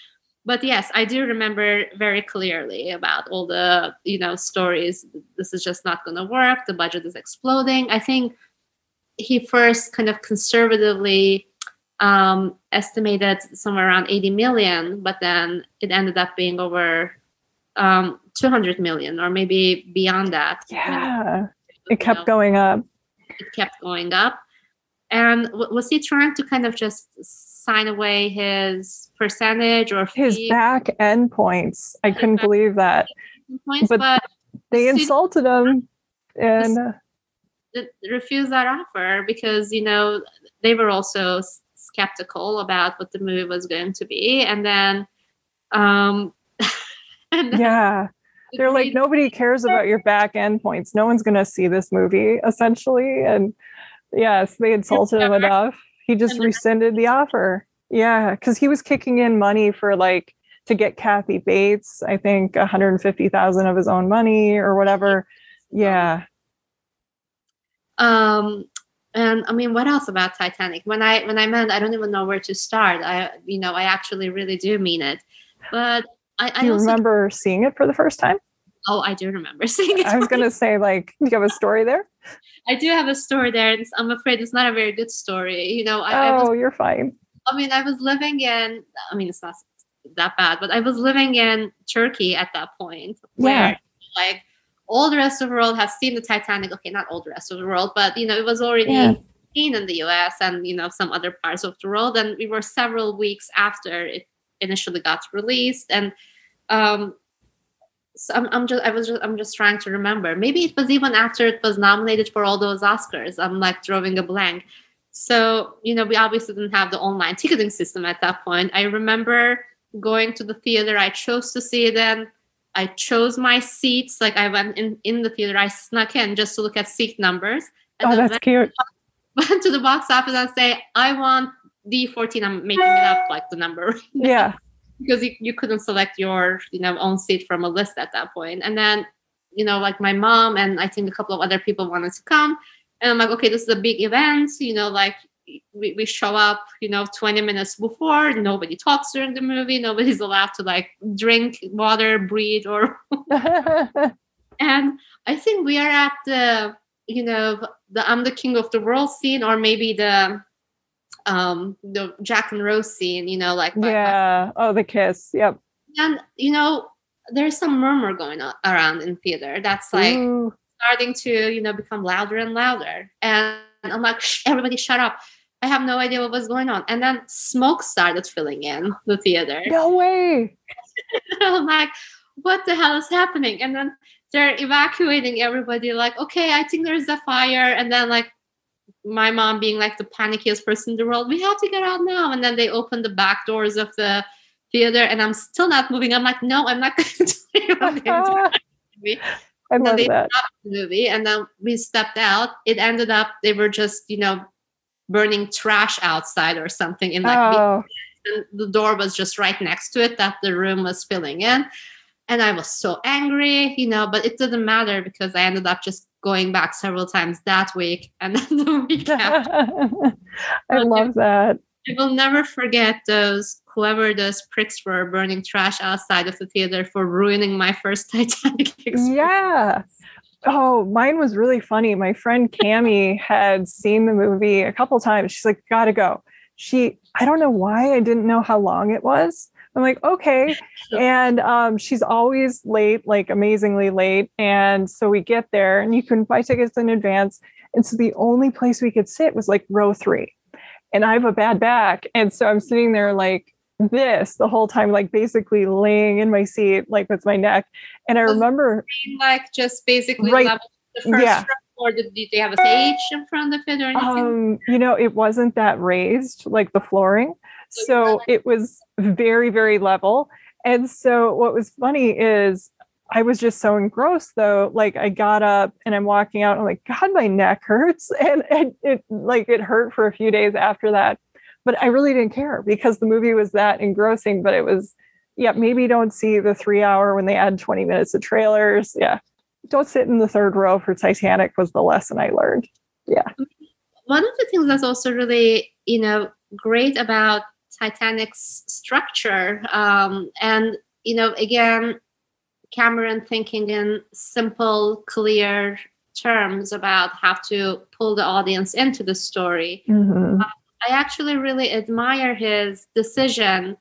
B: But yes i do remember very clearly about all the you know stories this is just not going to work the budget is exploding. I think he first kind of conservatively um, estimated somewhere around 80 million, but then it ended up being over um, 200 million or maybe beyond that.
A: Yeah, it kept know, going up.
B: It kept going up. And w- was he trying to kind of just sign away his percentage or
A: his back end points? I couldn't believe that.
B: Points, but, but
A: they insulted him. And
B: refused that offer because you know they were also skeptical about what the movie was going to be. And then um
A: and then yeah. they're like nobody cares about your back end points. No one's going to see this movie essentially. And yes they insulted him enough. He just rescinded the offer. Yeah because he was kicking in money for like to get kathy bates i think 150000 of his own money or whatever. Yeah.
B: Um, and I mean, what else about Titanic? When I when I meant I don't even know where to start. I you know I actually really do mean it. But I,
A: do you also, remember seeing it for the first time?
B: Oh, I do remember seeing it.
A: I was going to say, like, you have a story there?
B: I do have a story there. And I'm afraid it's not a very good story. You know, I,
A: oh,
B: I
A: was, oh, you're fine.
B: I mean, I was living in. I mean, it's not that bad, but I was living in Turkey at that point. Where, yeah. Like all the rest of the world has seen the Titanic. Okay, not all the rest of the world, but you know, it was already yeah. seen in the US and you know some other parts of the world. And we were several weeks after it initially got released. And um so I'm, I'm just I was just I'm just trying to remember. Maybe it was even after it was nominated for all those Oscars. I'm like drawing a blank. So, you know, we obviously didn't have the online ticketing system at that point. I remember going to the theater I chose to see it in I chose my seats. Like I went in in the theater. I snuck in just to look at seat numbers.
A: And oh, that's went, cute.
B: Went to the box office and say, I want D14. I'm making it up like the number.
A: Yeah.
B: because you, you couldn't select your you know own seat from a list at that point. And then you know like my mom and I think a couple of other people wanted to come. And I'm like, okay, this is a big event. You know, like we, we show up, you know, 20 minutes before. Nobody talks during the movie. Nobody's allowed to like drink water, breathe, or. and I think we are at the, you know, the I'm the king of the world scene, or maybe the um the Jack and Rose scene, you know, like
A: yeah. oh, the kiss. Yep.
B: And you know, there's some murmur going on around in theater that's like Ooh. starting to, you know, become louder and louder. And I'm like, everybody shut up. I have no idea what was going on. And then smoke started filling in the theater.
A: No way.
B: I'm like, what the hell is happening? And then they're evacuating everybody, like, okay, I think there's a fire. And then like my mom being like the panickiest person in the world, we have to get out now. And then they open the back doors of the theater and I'm still not moving. I'm like, no, I'm not going to tell you about the movie. And love they that. the movie and then we stepped out. It ended up they were just, you know, burning trash outside or something in like oh. and the door was just right next to it that the room was filling in. And I was so angry, you know, but it didn't matter because I ended up just going back several times that week and then the week after.
A: I love that.
B: I will never forget those whoever those pricks were burning trash outside of the theater for ruining my first Titanic experience.
A: Yeah. Oh, mine was really funny. My friend Cami had seen the movie a couple times. She's like, gotta go. She, I don't know why I didn't know how long it was. I'm like, okay. And um, she's always late, like amazingly late. And so we get there and you can buy tickets in advance. And so the only place we could sit was like row three. And I have a bad back. And so I'm sitting there like this the whole time, like basically laying in my seat, like with my neck. And I was remember
B: like just basically right, level the first yeah. or did, did they have a stage in front of it or anything? Um,
A: you know, it wasn't that raised, like the flooring. So, so it was very, very level. And so what was funny is I was just so engrossed though. Like I got up and I'm walking out. I'm like, God, my neck hurts. And, and it like it hurt for a few days after that. But I really didn't care because the movie was that engrossing. But it was, yeah, maybe don't see the three hour when they add 20 minutes of trailers. Yeah. Don't sit in the third row for Titanic was the lesson I learned. Yeah.
B: One of the things that's also really, you know, great about Titanic's structure. Um, and, you know, again, Cameron thinking in simple, clear terms about how to pull the audience into the story. Mm-hmm. Uh, I actually really admire his decision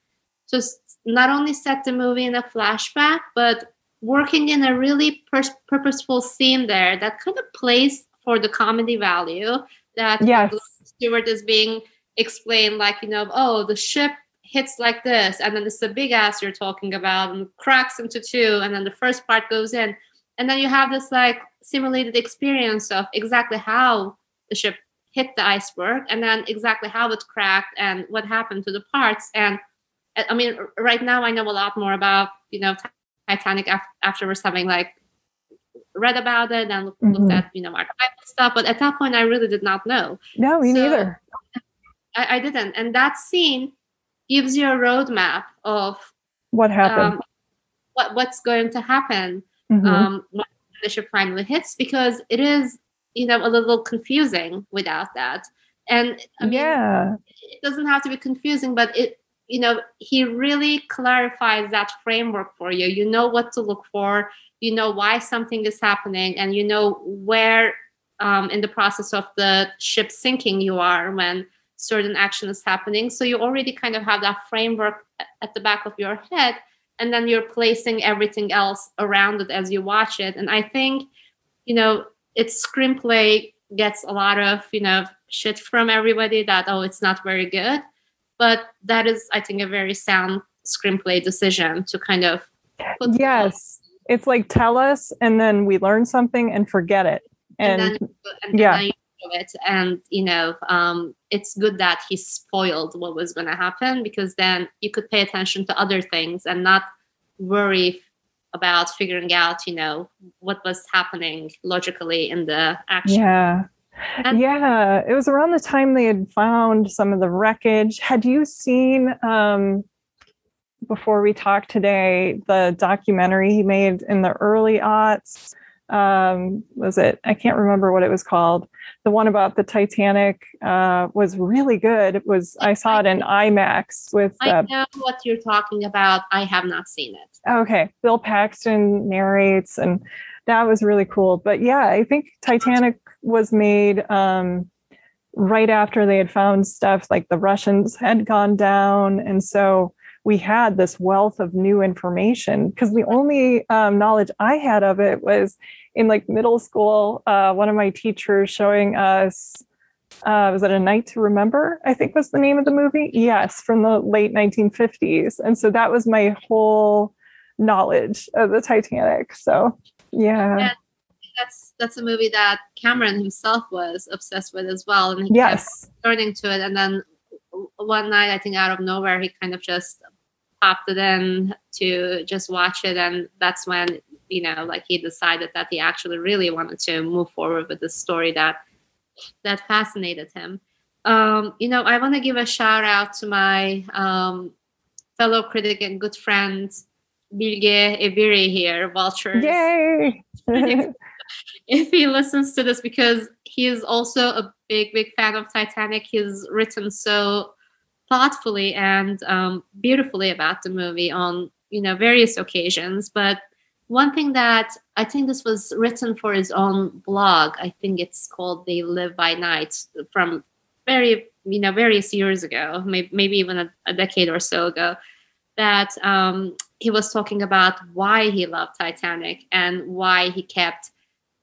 B: to not only set the movie in a flashback, but working in a really pur- purposeful scene there that kind of plays for the comedy value that
A: yes.
B: Stuart is being explained, like you know oh the ship hits like this and then it's the big ass you're talking about and cracks into two and then the first part goes in and then you have this like simulated experience of exactly how the ship hit the iceberg and then exactly how it cracked and what happened to the parts and i mean right now i know a lot more about you know titanic afterwards having like read about it and looked, mm-hmm. looked at you know archival stuff but at that point i really did not know
A: no me so, neither
B: I, I didn't. And that scene gives you a roadmap of
A: what happened, um,
B: what what's going to happen mm-hmm. um, when the ship finally hits, because it is you know a little confusing without that. And I mean,
A: yeah,
B: it doesn't have to be confusing, but it you know he really clarifies that framework for you. You know what to look for. You know why something is happening, and you know where um, in the process of the ship sinking you are when certain action is happening. So you already kind of have that framework at the back of your head, and then you're placing everything else around it as you watch it. And I think, you know, its screenplay gets a lot of, you know, shit from everybody that, oh, it's not very good. But that is, I think, a very sound screenplay decision to kind of
A: yes. It's like tell us and then we learn something and forget it. And, and, then, and yeah
B: it and you know um, it's good that he spoiled what was going to happen because then you could pay attention to other things and not worry about figuring out you know what was happening logically in the action.
A: Yeah. And- yeah it was around the time they had found some of the wreckage. Had you seen um before we talked today the documentary he made in the early aughts um, was it? I can't remember what it was called. The one about the Titanic uh, was really good. It was I saw it in IMAX with.
B: I uh, know what you're talking about. I have not seen it.
A: Okay, Bill Paxton narrates, and that was really cool. But yeah, I think Titanic was made um, right after they had found stuff like the Russians had gone down, and so we had this wealth of new information because the only um, knowledge I had of it was in like middle school. Uh, one of my teachers showing us uh, was it a night to remember i think was the name of the movie? Yes from the late 1950s and so that was my whole knowledge of the titanic. So yeah, yeah
B: that's that's a movie that cameron himself was obsessed with as well and
A: he yes.
B: turning to it. And then one night i think out of nowhere he kind of just popped it in to just watch it and that's when you know like he decided that he actually really wanted to move forward with the story that that fascinated him um, you know i want to give a shout out to my um, fellow critic and good friend Bilge Ebiri here, Vultures.
A: Yay!
B: if he listens to this, because he is also a big, big fan of Titanic. He's written so thoughtfully and um, beautifully about the movie on you know various occasions. But one thing that i think this was written for his own blog i think it's called they live by night from very you know various years ago maybe, maybe even a, a decade or so ago that um, he was talking about why he loved titanic and why he kept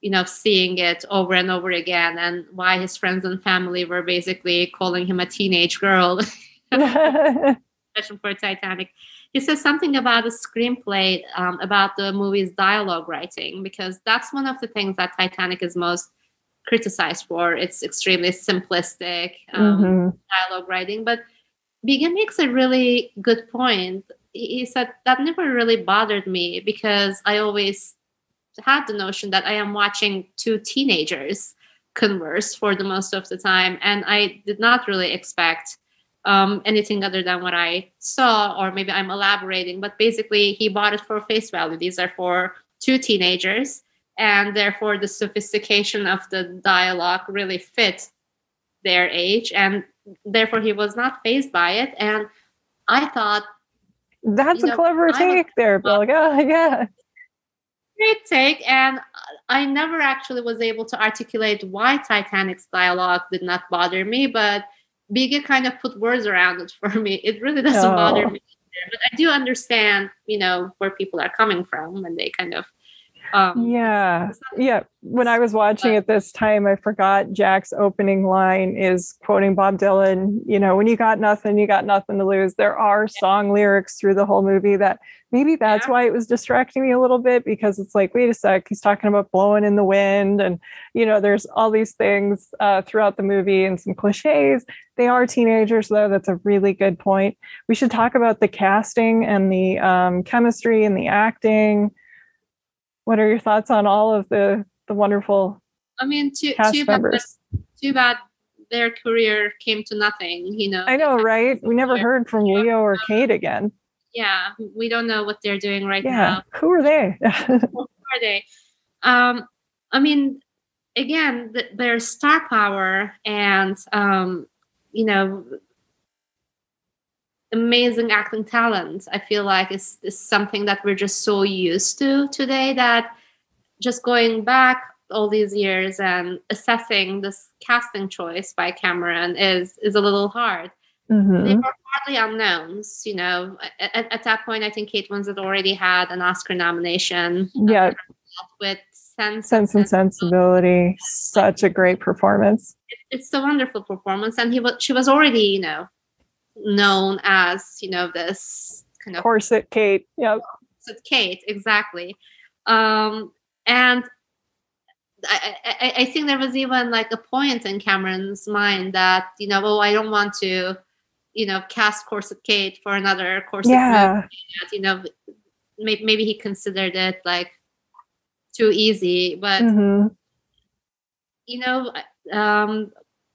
B: you know seeing it over and over again and why his friends and family were basically calling him a teenage girl for Titanic. He says something about the screenplay, um, about the movie's dialogue writing, because that's one of the things that Titanic is most criticized for. It's extremely simplistic um, mm-hmm. dialogue writing. But Bilge makes a really good point. He said that never really bothered me because I always had the notion that I am watching two teenagers converse for the most of the time. And I did not really expect um, anything other than what I saw, or maybe I'm elaborating. But basically, he bought it for face value. These are for two teenagers, and therefore the sophistication of the dialogue really fit their age, and therefore he was not phased by it. And I thought
A: that's a know, clever take there, Bill. Yeah, yeah.
B: Great take, and I never actually was able to articulate why Titanic's dialogue did not bother me, but Bilge kind of put words around it for me. It really doesn't oh. bother me, but I do understand, you know, where people are coming from when they kind of
A: um, yeah, yeah. When I was watching it this time, I forgot Jack's opening line is quoting Bob Dylan. You know, when you got nothing, you got nothing to lose. There are song lyrics through the whole movie that maybe that's yeah. why it was distracting me a little bit because it's like, wait a sec, he's talking about blowing in the wind, and you know, there's all these things uh, throughout the movie and some cliches. They are teenagers, though. That's a really good point. We should talk about the casting and the um, chemistry and the acting what are your thoughts on all of the the wonderful
B: I mean, too, too members? Bad, too bad their career came to nothing. You know.
A: I know, right? We never heard from Leo or Kate again.
B: Yeah, we don't know what they're doing right
A: yeah.
B: now.
A: Who are they?
B: Who are they? Um, I mean, again, th- their star power and um, you know amazing acting talent. I feel like it's, is something that we're just so used to today that just going back all these years and assessing this casting choice by cameron is is a little hard. Mm-hmm. they were hardly unknowns you know. At, at, that point i think kate winslet already had an oscar nomination.
A: Yeah.
B: With sense,
A: sense and sensibility. Such a great performance.
B: It's a wonderful performance and he was she was already you know known as you know this kind of
A: corset Kate. Yep.
B: Corset Kate, exactly. Um, and I, I, I, think there was even like a point in Cameron's mind that you know, oh, I don't want to, you know, cast Corset Kate for another Corset.
A: Yeah.
B: You know, maybe, maybe he considered it like too easy, but mm-hmm. you know, um,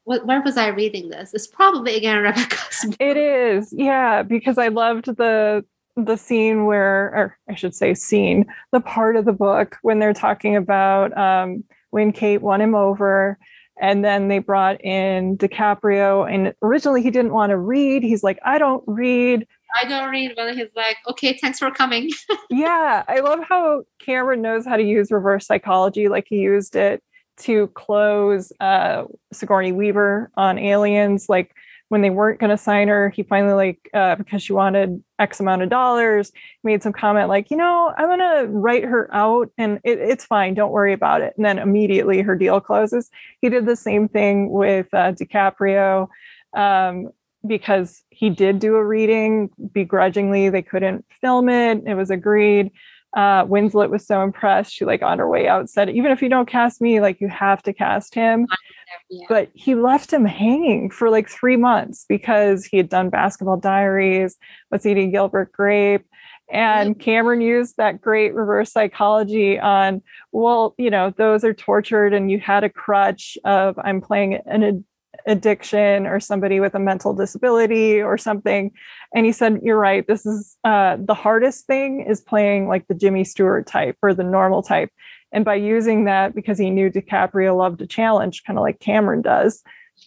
B: what, where was I reading this? It's probably again Rebecca.
A: It is, yeah, because I loved the the scene where, or I should say, scene, the part of the book when they're talking about um, when Kate won him over. And then they brought in DiCaprio, and originally he didn't want to read. He's like, I don't read.
B: I don't read, but he's like, okay, thanks for coming.
A: yeah, I love how Cameron knows how to use reverse psychology, like he used it to close uh, Sigourney Weaver on Aliens. Like when they weren't going to sign her, he finally like uh, because she wanted X amount of dollars, made some comment like, you know, I'm going to write her out, and it, it's fine. Don't worry about it. And then immediately her deal closes. He did the same thing with uh, DiCaprio. Um, because he did do a reading begrudgingly they couldn't film it it was agreed uh, Winslet was so impressed. She like on her way out said, even if you don't cast me, like you have to cast him. Yeah. But he left him hanging for like three months because he had done basketball diaries, what's eating Gilbert Grape. And Cameron used that great reverse psychology on, well, you know, those are tortured and you had a crutch of I'm playing an addiction or somebody with a mental disability or something. And he said you're right. This is uh, the hardest thing is playing like the jimmy stewart type or the normal type. And by using that because he knew dicaprio loved a challenge kind of like cameron does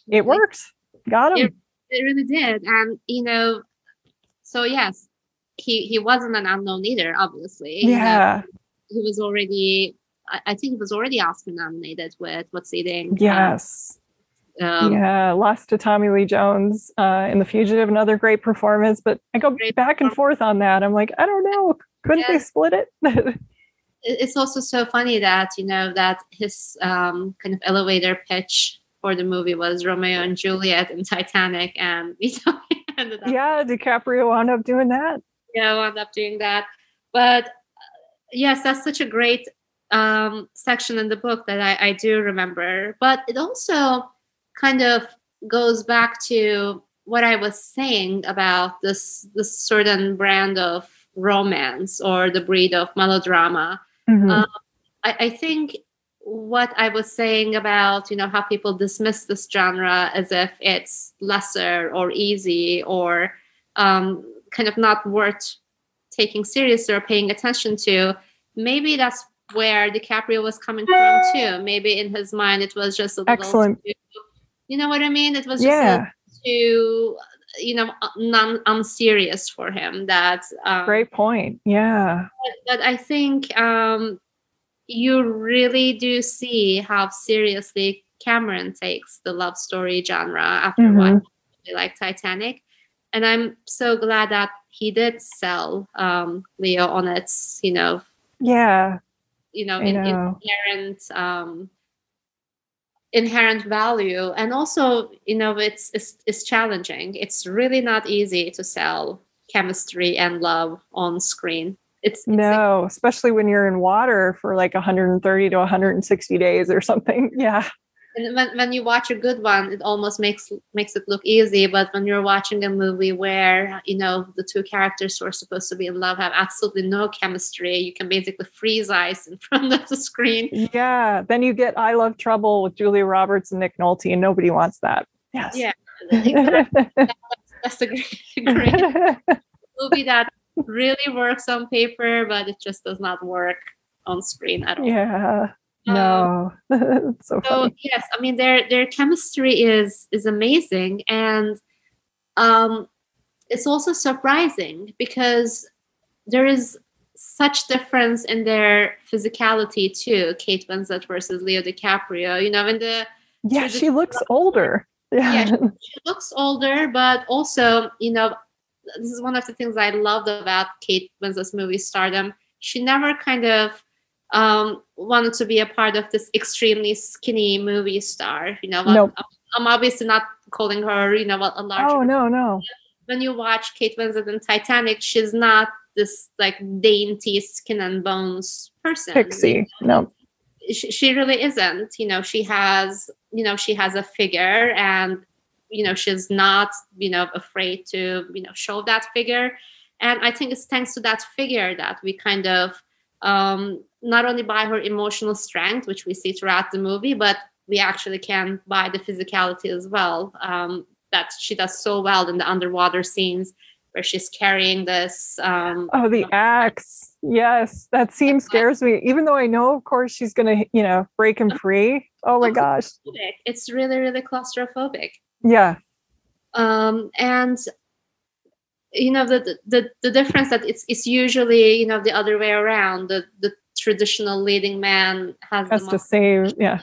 A: it works got him.
B: It, it really did. And you know so yes he he wasn't an unknown either obviously.
A: Yeah
B: you know, he was already I, think he was already Oscar nominated with What's Eating.
A: Yes. Um, yeah, lost to Tommy Lee Jones uh, in The Fugitive, another great performance. But I go back and forth on that. I'm like, I don't know. Couldn't they split it?
B: it's also so funny that you know that his um, kind of elevator pitch for the movie was Romeo and Juliet and Titanic, and you know,
A: yeah, DiCaprio wound up doing that.
B: Yeah, wound up doing that. But uh, yes, that's such a great um, section in the book that I, I do remember. But it also kind of goes back to what I was saying about this this certain brand of romance or the breed of melodrama. Mm-hmm. Um, I, I, think what I was saying about you know how people dismiss this genre as if it's lesser or easy or um, kind of not worth taking seriously or paying attention to. Maybe that's where DiCaprio was coming from too. Maybe in his mind it was just a little
A: excellent. Too,
B: you know what I mean? It was just yeah. too, you know, non unserious for him. That
A: um, great point. Yeah.
B: But, but I think um, you really do see how seriously Cameron takes the love story genre after mm-hmm. watching like Titanic. And I'm so glad that he did sell um, Leo on its, you know,
A: yeah,
B: you know, in, know. inherent um, inherent value. And also you know it's, it's it's challenging. It's really not easy to sell chemistry and love on screen. It's, it's
A: no like, especially when you're in water for like 130 to 160 days or something. Yeah
B: and when, when you watch a good one it almost makes makes it look easy but when you're watching a movie where you know the two characters who are supposed to be in love have absolutely no chemistry you can basically freeze ice in front of the screen.
A: Yeah then you get i love trouble with julia roberts and nick nolte and nobody wants that. Yes.
B: Yeah that's, that's a great, great movie that really works on paper but it just does not work on screen at all.
A: Yeah no. Um, so, so
B: yes i mean their their chemistry is is amazing and um it's also surprising because there is such difference in their physicality too kate winslet versus leo dicaprio you know in the
A: yeah she looks older.
B: Yeah, yeah she, she looks older but also you know this is one of the things i loved about kate winslet's movie stardom. She never kind of um, wanted to be a part of this extremely skinny movie star. You know,
A: nope.
B: I'm, I'm, obviously not calling her, you know, a large.
A: Oh no, no.
B: When you watch Kate Winslet in Titanic, she's not this like dainty skin and bones person.
A: Pixie, you know? no.
B: She, she really isn't. You know, she has, you know, she has a figure, and you know, she's not, you know, afraid to, you know, show that figure. And I think it's thanks to that figure that we kind of um, not only by her emotional strength, which we see throughout the movie, but we actually can buy the physicality as well. Um, that she does so well in the underwater scenes. where she's carrying this. Um,
A: oh, the axe. Yes, that scene scares me. Even though I know, of course, she's gonna, you know, break him free. Oh my gosh,
B: it's really, really claustrophobic.
A: Yeah.
B: Um, and you know the, the the difference that it's it's usually you know the other way around. The the traditional leading man has,
A: has to save, yeah,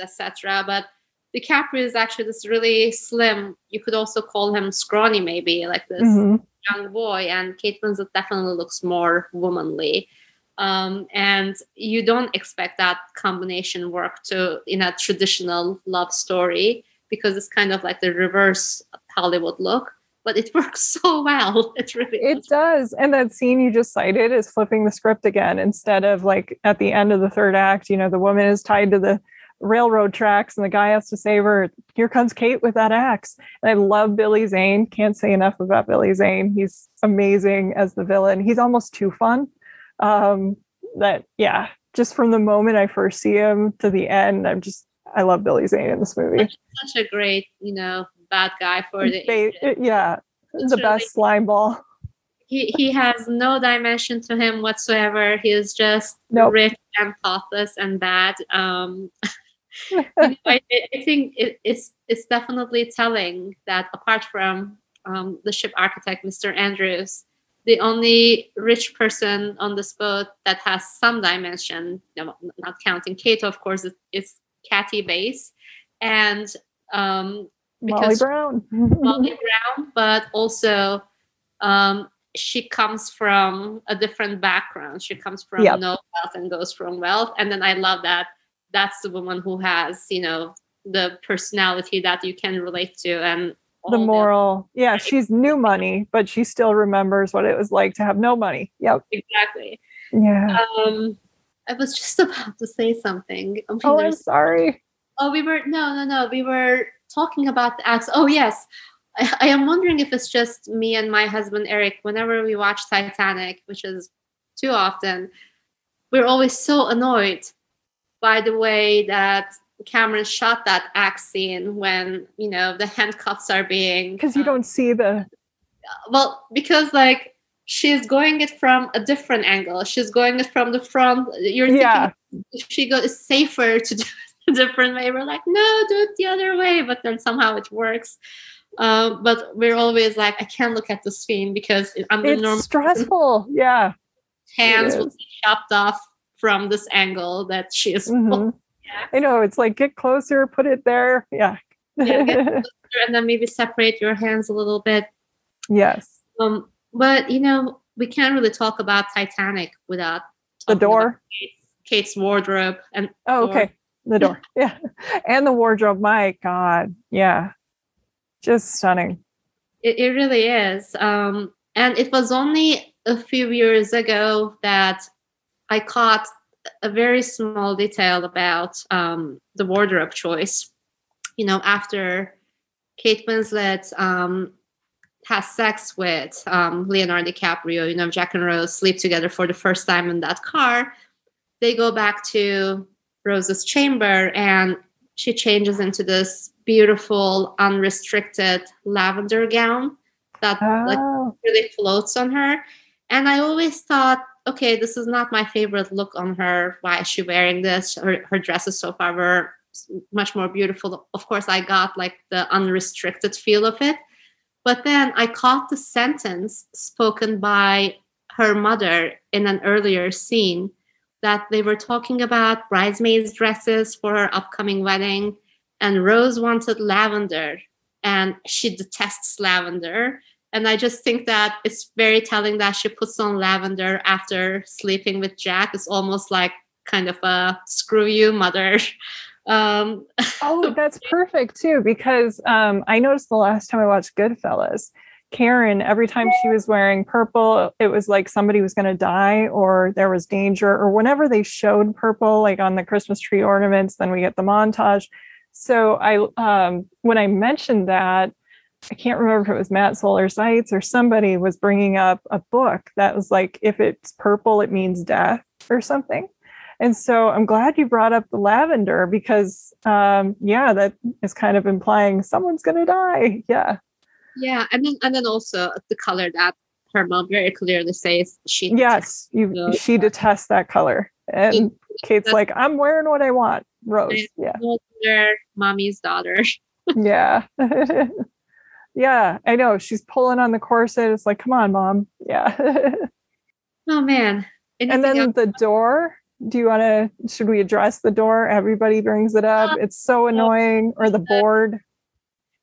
B: etc. But DiCaprio is actually this really slim. You could also call him scrawny, maybe like this mm-hmm. young boy. And Kate Winslet definitely looks more womanly. Um, and you don't expect that combination work to in a traditional love story because it's kind of like the reverse Hollywood look. But it works so well. It really
A: it does. And that scene you just cited is flipping the script again. Instead of like at the end of the third act, you know, the woman is tied to the railroad tracks and the guy has to save her. Here comes Kate with that axe. And I love Billy Zane. Can't say enough about Billy Zane. He's amazing as the villain. He's almost too fun. Um, that yeah, just from the moment I first see him to the end, I'm just I love Billy Zane in this movie.
B: Such, such a great, you know, bad guy for the
A: ba- yeah, it's the really, best slime ball.
B: He he has no dimension to him whatsoever. He is just nope. rich and thoughtless and bad. Um I, I, think it, it's it's definitely telling that apart from um, the ship architect, Mr. Andrews, the only rich person on this boat that has some dimension, not counting Kate, of course, is, is Kathy Bates, and um,
A: Molly Brown.
B: Molly Brown, but also um, she comes from a different background. She comes from yep. no wealth and goes from wealth, and then I love that that's the woman who has you know the personality that you can relate to and
A: the moral. Yeah she's new money but she still remembers what it was like to have no money. Yep.
B: Exactly.
A: Yeah.
B: Um i was just about to say something.
A: I mean, oh i'm sorry.
B: Oh we were no no no we were talking about the acts. Oh yes. I, I am wondering if it's just me and my husband eric whenever we watch titanic which is too often we're always so annoyed by the way that Cameron shot that axe scene when you know the handcuffs are being
A: because you um, don't see the
B: well because like she's going it from a different angle. She's going it from the front. You're yeah. thinking she goes safer to do a different way we're like no do it the other way but then somehow it works um, but we're always like i can't look at the screen because i'm
A: it's normal stressful yeah
B: hands will be chopped off from this angle that she is. Mm-hmm.
A: I know it's like get closer, put it there. Yeah. yeah
B: and then maybe separate your hands a little bit.
A: Yes.
B: Um, but you know, we can't really talk about Titanic without
A: the door,
B: Kate's, Kate's, wardrobe, and
A: oh, okay, the door, yeah, and the wardrobe. My God, yeah, just stunning.
B: It, it really is. Um, and it was only a few years ago that I caught a very small detail about um, the wardrobe choice. You know, after Kate Winslet um, has sex with um, Leonardo DiCaprio, you know, Jack and Rose sleep together for the first time in that car. They go back to Rose's chamber and she changes into this beautiful, unrestricted lavender gown that oh. like really floats on her. And I always thought okay, this is not my favorite look on her. Why is she wearing this? Her, her dresses so far were much more beautiful. Of course, I got like the unrestricted feel of it. But then I caught the sentence spoken by her mother in an earlier scene that they were talking about bridesmaids' dresses for her upcoming wedding. And Rose wanted lavender, and she detests lavender. And I just think that it's very telling that she puts on lavender after sleeping with Jack. It's almost like kind of a screw you, mother. Um,
A: oh, that's perfect too, because um, I noticed the last time I watched Goodfellas, Karen, every time she was wearing purple, it was like somebody was going to die or there was danger, or whenever they showed purple, like on the Christmas tree ornaments, then we get the montage. So I, um, when I mentioned that, I can't remember if it was Matt Zoller Seitz or somebody was bringing up a book that was like, if it's purple, it means death or something. And so I'm glad you brought up the lavender because, um, yeah, that is kind of implying someone's going to die. Yeah.
B: Yeah, and then and then also the color that her mom very clearly says she
A: yes you she detests that color. And kate's like i'm wearing what i want. Rose yeah.
B: no longer mommy's daughter.
A: yeah. Yeah i know she's pulling on the corset. It's like come on mom. Yeah.
B: Oh man.
A: and then
B: else?
A: the door do you want to should we address the door? Everybody brings it up. Uh, it's so annoying or the board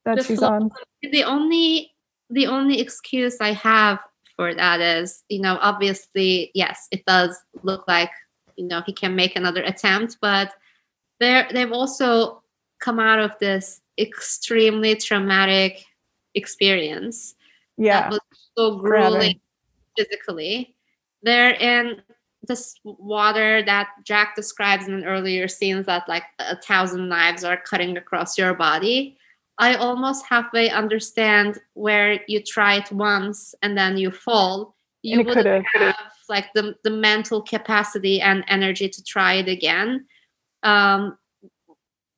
A: that
B: the
A: she's on
B: the only the only excuse I have for that is, you know, obviously, yes, it does look like, you know, he can make another attempt, but they're they've also come out of this extremely traumatic experience
A: yeah
B: that was so grueling physically. They're in this water that Jack describes in earlier scenes that like a thousand knives are cutting across your body. I almost halfway understand where you try it once and then you fall. You wouldn't
A: could've-
B: have like the, the mental capacity and energy to try it again. Um,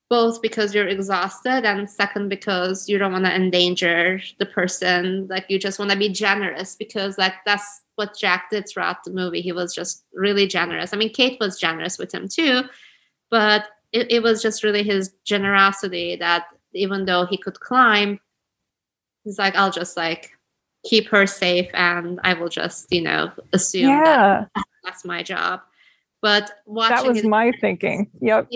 B: both because you're exhausted and second because you don't want to endanger the person like you just want to be generous because like that's what jack did throughout the movie he was just really generous i mean kate was generous with him too but it, it was just really his generosity that even though he could climb he's like i'll just like keep her safe and i will just you know assume that that's my job but watching
A: that was
B: it
A: my thinking yep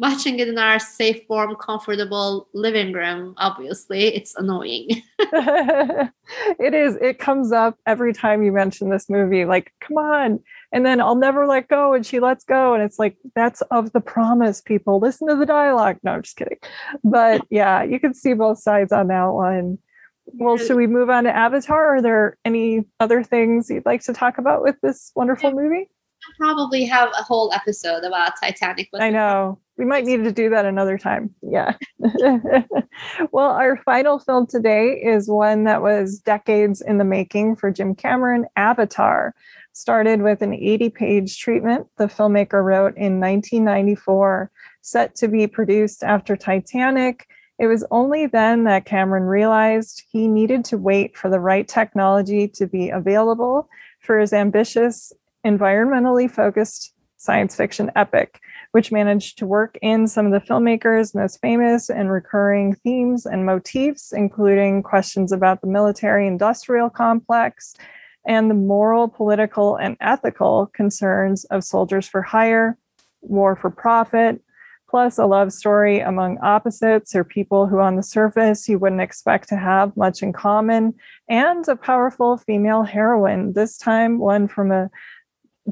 B: watching it in our safe, warm, comfortable living room, obviously, it's annoying.
A: it is. It comes up every time you mention this movie. Like, come on. And then I'll never let go. And she lets go. And it's like, that's of the promise, people. Listen to the dialogue. No, I'm just kidding. But yeah, you can see both sides on that one. Well, should we move on to Avatar? Are there any other things you'd like to talk about with this wonderful movie?
B: I'll probably have a whole episode about Titanic.
A: I know. We might need to do that another time. Yeah. well, our final film today is one that was decades in the making for Jim Cameron Avatar. Started with an 80 page treatment the filmmaker wrote in 1994, set to be produced after Titanic. It was only then that Cameron realized he needed to wait for the right technology to be available for his ambitious, environmentally focused science fiction epic which managed to work in some of the filmmaker's most famous and recurring themes and motifs, including questions about the military industrial complex and the moral, political, and ethical concerns of soldiers for hire, war for profit, plus a love story among opposites or people who, on the surface, you wouldn't expect to have much in common, and a powerful female heroine, this time one from a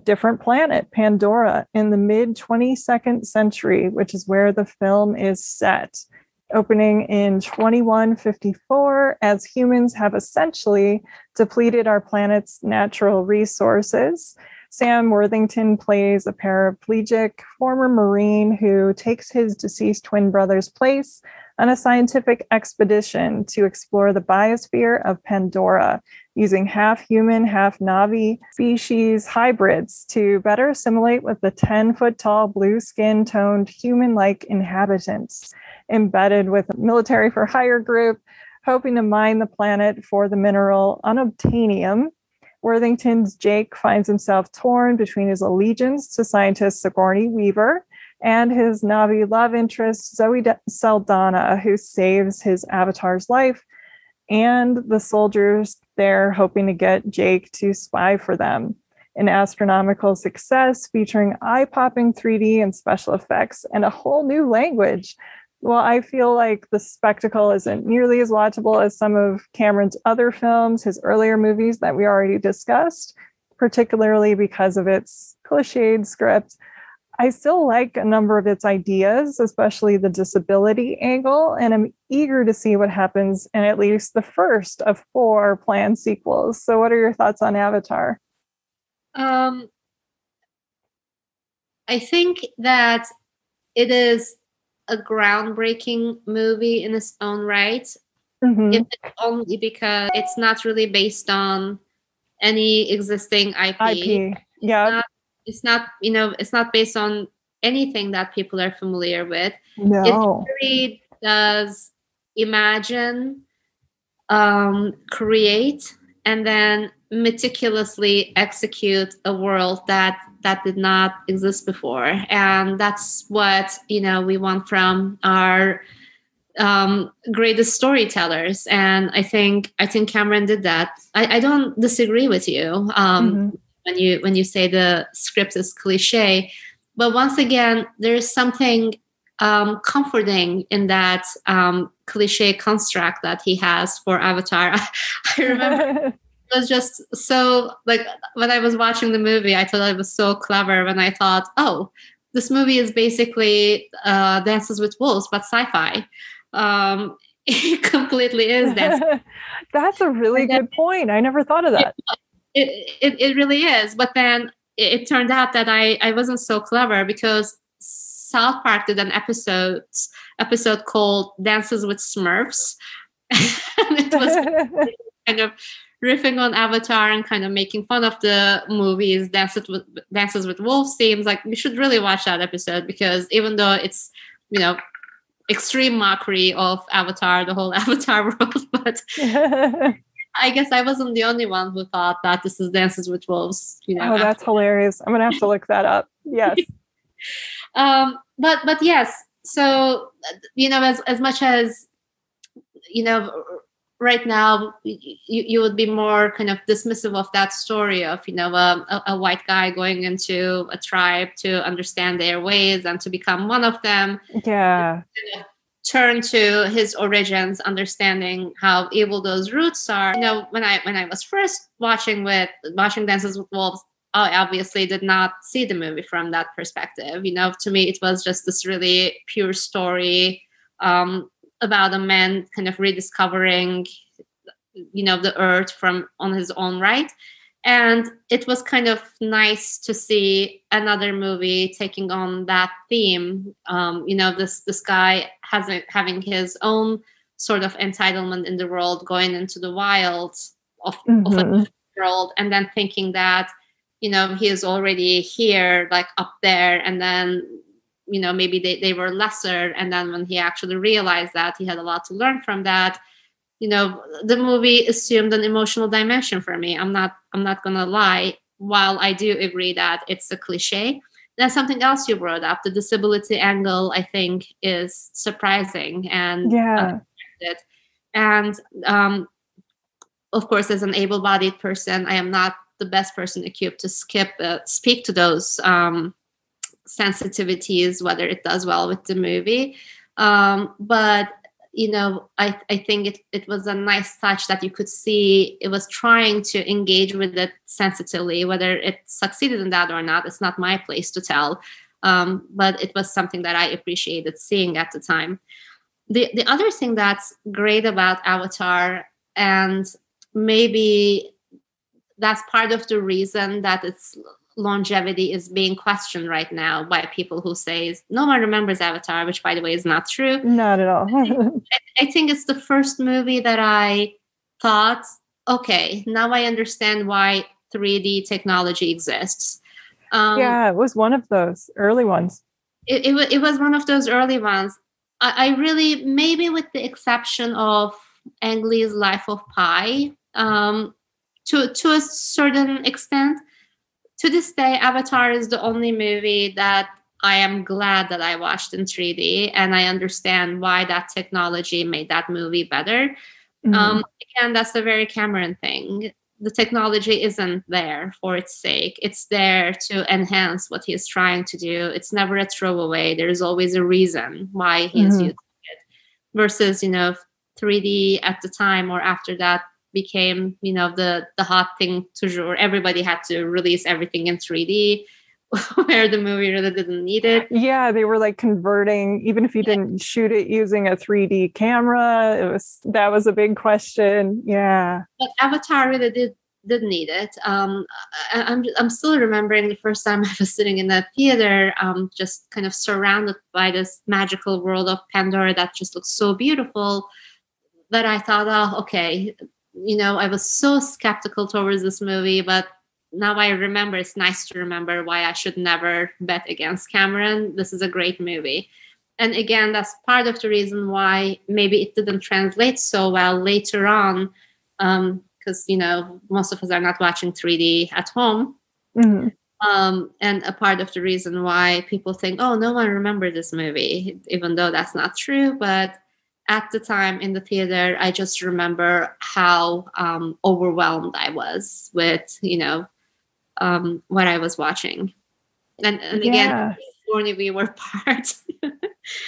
A: different planet, Pandora, in the mid 22nd century, which is where the film is set. Opening in 2154, as humans have essentially depleted our planet's natural resources. Sam Worthington plays a paraplegic former Marine who takes his deceased twin brother's place on a scientific expedition to explore the biosphere of Pandora using half human, half Na'vi species hybrids to better assimilate with the 10 foot tall, blue skin toned, human like inhabitants embedded with a military for hire group, hoping to mine the planet for the mineral unobtainium. Worthington's Jake finds himself torn between his allegiance to scientist Sigourney Weaver and his Na'vi love interest, Zoe Saldana, who saves his avatar's life, and the soldiers there hoping to get Jake to spy for them. An astronomical success featuring eye popping 3D and special effects and a whole new language. Well, I feel like the spectacle isn't nearly as watchable as some of Cameron's other films, his earlier movies that we already discussed, particularly because of its cliched script. I still like a number of its ideas, especially the disability angle, and I'm eager to see what happens in at least the first of four planned sequels. So, what are your thoughts on Avatar?
B: Um, I think that it is a groundbreaking movie in its own right.
A: Mhm.
B: If it's only because it's not really based on any existing IP.
A: IP. Yeah.
B: It's not, you know, it's not based on anything that people are familiar with.
A: No.
B: It really does imagine um, create and then meticulously execute a world that that did not exist before and that's what you know we want from our um, greatest storytellers and i think i think cameron did that i, I don't disagree with you um, mm-hmm. When you when you say the script is cliche but once again there's something um, comforting in that um, cliche construct that he has for avatar i remember it was just so like when I was watching the movie, I thought it was so clever when I thought, oh, this movie is basically uh, Dances with Wolves, but sci-fi. Um, it completely is.
A: That's, That's a really then, good point. I never thought of that.
B: It, it, it really is. But then it, it turned out that I, I wasn't so clever because South Park did an episode episode called Dances with Smurfs. and it was kind of riffing on Avatar and kind of making fun of the movies Dances with Dances with Wolves seems like you should really watch that episode because even though it's you know extreme mockery of Avatar, the whole Avatar world, but I guess I wasn't the only one who thought that this is Dances with Wolves. You know,
A: oh, that's hilarious! I'm gonna have to look that up. Yes.
B: um, but but yes, so you know, as as much as you know right now you, you would be more kind of dismissive of that story of you know a, a, white guy going into a tribe to understand their ways and to become one of them
A: yeah
B: turn to his origins understanding how evil those roots are. You know when i when i was first watching with watching dances with wolves i obviously did not see the movie from that perspective. You know to me it was just this really pure story um, about a man kind of rediscovering you know the earth from on his own right and it was kind of nice to see another movie taking on that theme um, you know this this guy has having his own sort of entitlement in the world going into the wild of, mm-hmm. of a mm-hmm. world and then thinking that you know he is already here like up there and then you know maybe they, they were lesser and then when he actually realized that he had a lot to learn from that you know the movie assumed an emotional dimension for me. I'm not i'm not gonna lie. While i do agree that it's a cliche then something else you brought up. The disability angle i think is surprising and
A: yeah.
B: and um, of course as an able-bodied person i am not the best person equipped to skip uh, speak to those um, sensitivities, whether it does well with the movie. Um, but you know, I, I think it, it was a nice touch that you could see it was trying to engage with it sensitively. Whether it succeeded in that or not, it's not my place to tell. Um, but it was something that I appreciated seeing at the time. The the other thing that's great about Avatar, and maybe that's part of the reason that it's longevity is being questioned right now by people who say no one remembers Avatar, which by the way is not true.
A: Not at all.
B: I think it's the first movie that I thought, okay, now I understand why 3D technology exists.
A: Um, yeah, it was one of those early ones.
B: It, it, it was one of those early ones. I, I really, maybe with the exception of Ang Lee's Life of Pi, um, to to a certain extent, to this day, Avatar is the only movie that I am glad that I watched in 3D and I understand why that technology made that movie better. Mm-hmm. Um, again, that's a very Cameron thing. The technology isn't there for its sake. It's there to enhance what he's trying to do. It's never a throwaway. There's always a reason why he's mm-hmm. using it. Versus, you know, 3D at the time or after that became you know the the hot thing toujours everybody had to release everything in 3d where the movie really didn't need it.
A: Yeah they were like converting even if you yeah. didn't shoot it using a 3d camera it was that was a big question. Yeah.
B: But avatar really did did need it. Um, I, am I'm, I'm still remembering the first time i was sitting in the theater um, just kind of surrounded by this magical world of pandora that just looks so beautiful that i thought oh okay you know, I was so skeptical towards this movie, but now I remember it's nice to remember why I should never bet against Cameron. This is a great movie. and again, that's part of the reason why maybe it didn't translate so well later on, because um, you know most of us are not watching 3D at home. Mm-hmm. Um, and a part of the reason why people think, oh, no one remembered this movie, even though that's not true. But at the time in the theater, I just remember how um, overwhelmed I was with, you know, um, what I was watching. And, and again, yeah. Sigourney Weaver part.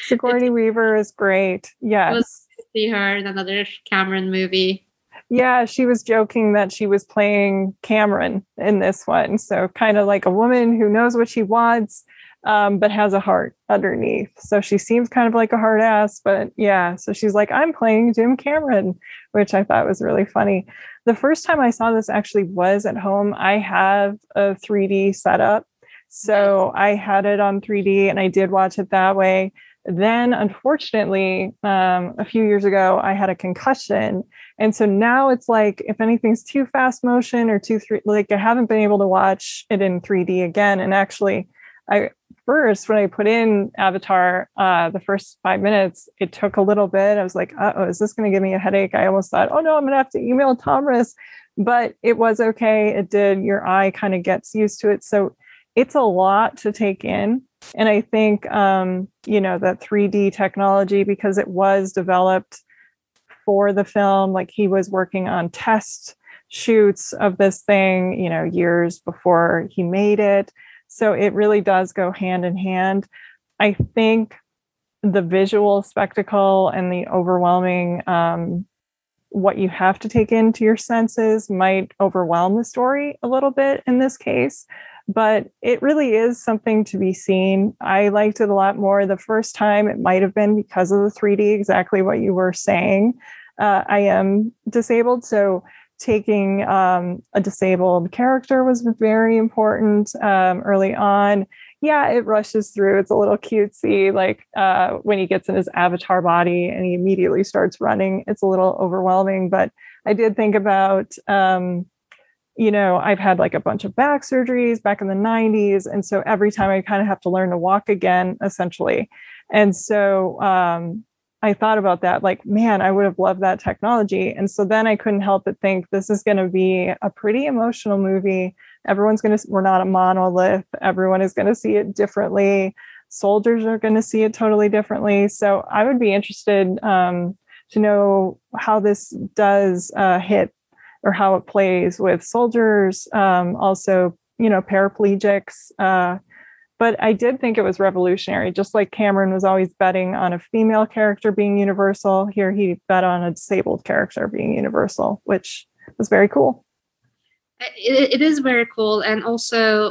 A: Sigourney Weaver is great. Yes.
B: See her in another Cameron movie.
A: Yeah, she was joking that she was playing Cameron in this one. So, kind of like a woman who knows what she wants, um, but has a heart underneath. So, she seems kind of like a hard ass, but yeah. So, she's like, I'm playing Jim Cameron, which I thought was really funny. The first time I saw this actually was at home. I have a 3D setup. So, I had it on 3D and I did watch it that way. Then, unfortunately, um, a few years ago, I had a concussion. And so now it's like, if anything's too fast motion or too, three, like I haven't been able to watch it in 3D again. And actually, I first, when I put in Avatar, uh, the first five minutes, it took a little bit. I was like, oh, is this going to give me a headache? I almost thought, oh no, I'm going to have to email Tomris. But it was okay. It did. Your eye kind of gets used to it. So it's a lot to take in. And I think, um, you know, that 3D technology, because it was developed for the film, like he was working on test shoots of this thing, you know, years before he made it. So it really does go hand in hand. I think the visual spectacle and the overwhelming um, what you have to take into your senses might overwhelm the story a little bit in this case but it really is something to be seen. I liked it a lot more the first time. It might have been because of the 3D, exactly what you were saying. Uh, I am disabled, so taking um, a disabled character was very important um, early on. Yeah, it rushes through. It's a little cutesy, like uh, when he gets in his avatar body and he immediately starts running. It's a little overwhelming, but I did think about um, you know, I've had like a bunch of back surgeries back in the 90s. And so every time I kind of have to learn to walk again, essentially. And so um, I thought about that, like, man, I would have loved that technology. And so then I couldn't help but think this is going to be a pretty emotional movie. Everyone's going to, we're not a monolith. Everyone is going to see it differently. Soldiers are going to see it totally differently. So I would be interested um, to know how this does uh, hit or how it plays with soldiers, um, also, you know, paraplegics. Uh, but I did think it was revolutionary. Just like Cameron was always betting on a female character being universal, here he bet on a disabled character being universal, which was very cool.
B: it, it is very cool. And also,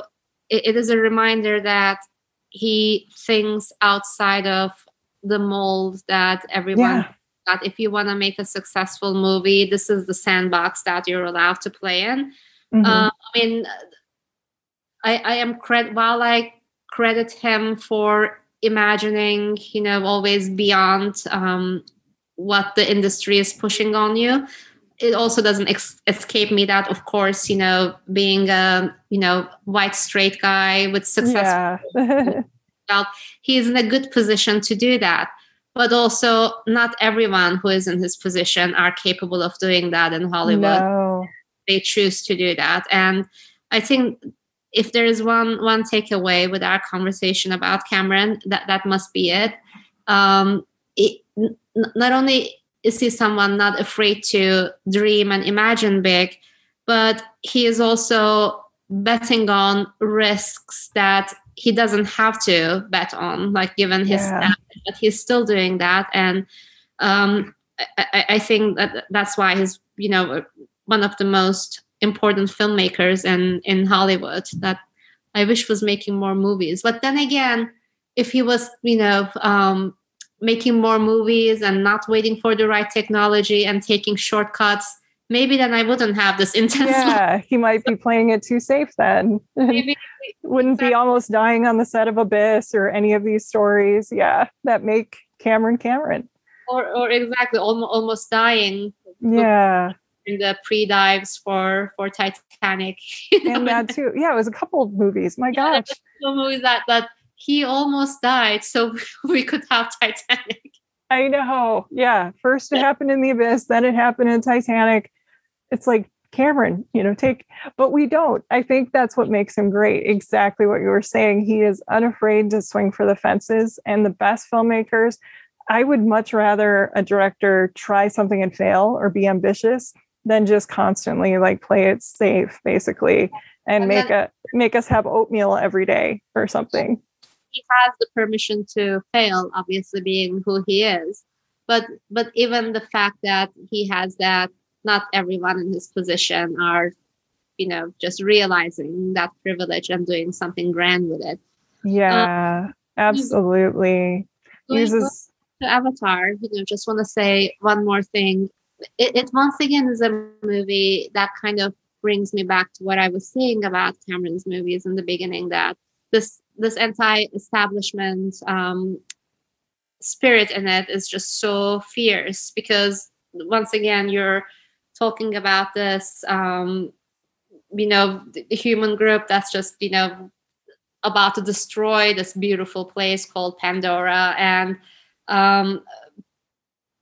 B: it, it is a reminder that he thinks outside of the mold that everyone yeah that if you want to make a successful movie, this is the sandbox that you're allowed to play in. Mm-hmm. Uh, I mean, I, I am cred while I credit him for imagining, you know, always beyond um, what the industry is pushing on you. It also doesn't ex- escape me that, of course, you know, being a you know white straight guy with success, yeah. he's in a good position to do that but also not everyone who is in his position are capable of doing that in Hollywood. No. They choose to do that. And I think if there is one one takeaway with our conversation about Cameron, that that must be it. Um, it n- not only is he someone not afraid to dream and imagine big, but he is also betting on risks that he doesn't have to bet on, like given his yeah. but he's still doing that. And um, I, I, think that that's why he's, you know, one of the most important filmmakers in, in Hollywood that I wish was making more movies. But then again, if he was, you know, um, making more movies and not waiting for the right technology and taking shortcuts, maybe then I wouldn't have this intense.
A: Yeah, he might be playing it too safe then. Maybe wouldn't exactly. be almost dying on the set of Abyss or any of these stories. Yeah, that make Cameron Cameron.
B: Or, or exactly almost, almost dying.
A: Yeah.
B: The pre dives for for Titanic.
A: and that too. Yeah, it was a couple of movies. My yeah, gosh.
B: Movies that that he almost died so we could have Titanic.
A: I know. Yeah. First it happened in the abyss, then it happened in Titanic. It's like Cameron, you know, take, but we don't. I think that's what makes him great. Exactly what you were saying. He is unafraid to swing for the fences, and the best filmmakers. I would much rather a director try something and fail or be ambitious than just constantly like play it safe, basically, and, and make then, a make us have oatmeal every day or something.
B: He has the permission to fail, obviously being who he is. But but even the fact that he has that not everyone in his position are you know just realizing that privilege and doing something grand with it
A: yeah um, absolutely uses
B: to avatar you know just want to say one more thing it, it once again is a movie that kind of brings me back to what i was saying about cameron's movies in the beginning that this this anti-establishment um, spirit in it is just so fierce because once again you're talking about this um, you know human group that's just you know about to destroy this beautiful place called pandora. And um,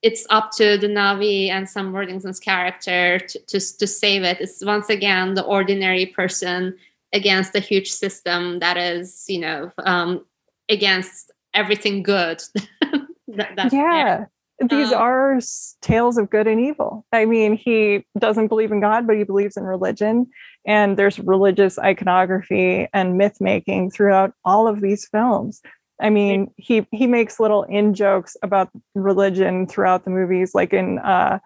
B: it's up to the Na'vi and Sam Worthington's character to, to, to save it. It's once again the ordinary person against a huge system that is, you know, um, against everything good.
A: that, yeah. There these um, are tales of good and evil. I mean, he doesn't believe in God, but he believes in religion. And there's religious iconography and myth making throughout all of these films. I mean, he he makes little in jokes about religion throughout the movies, like in uh,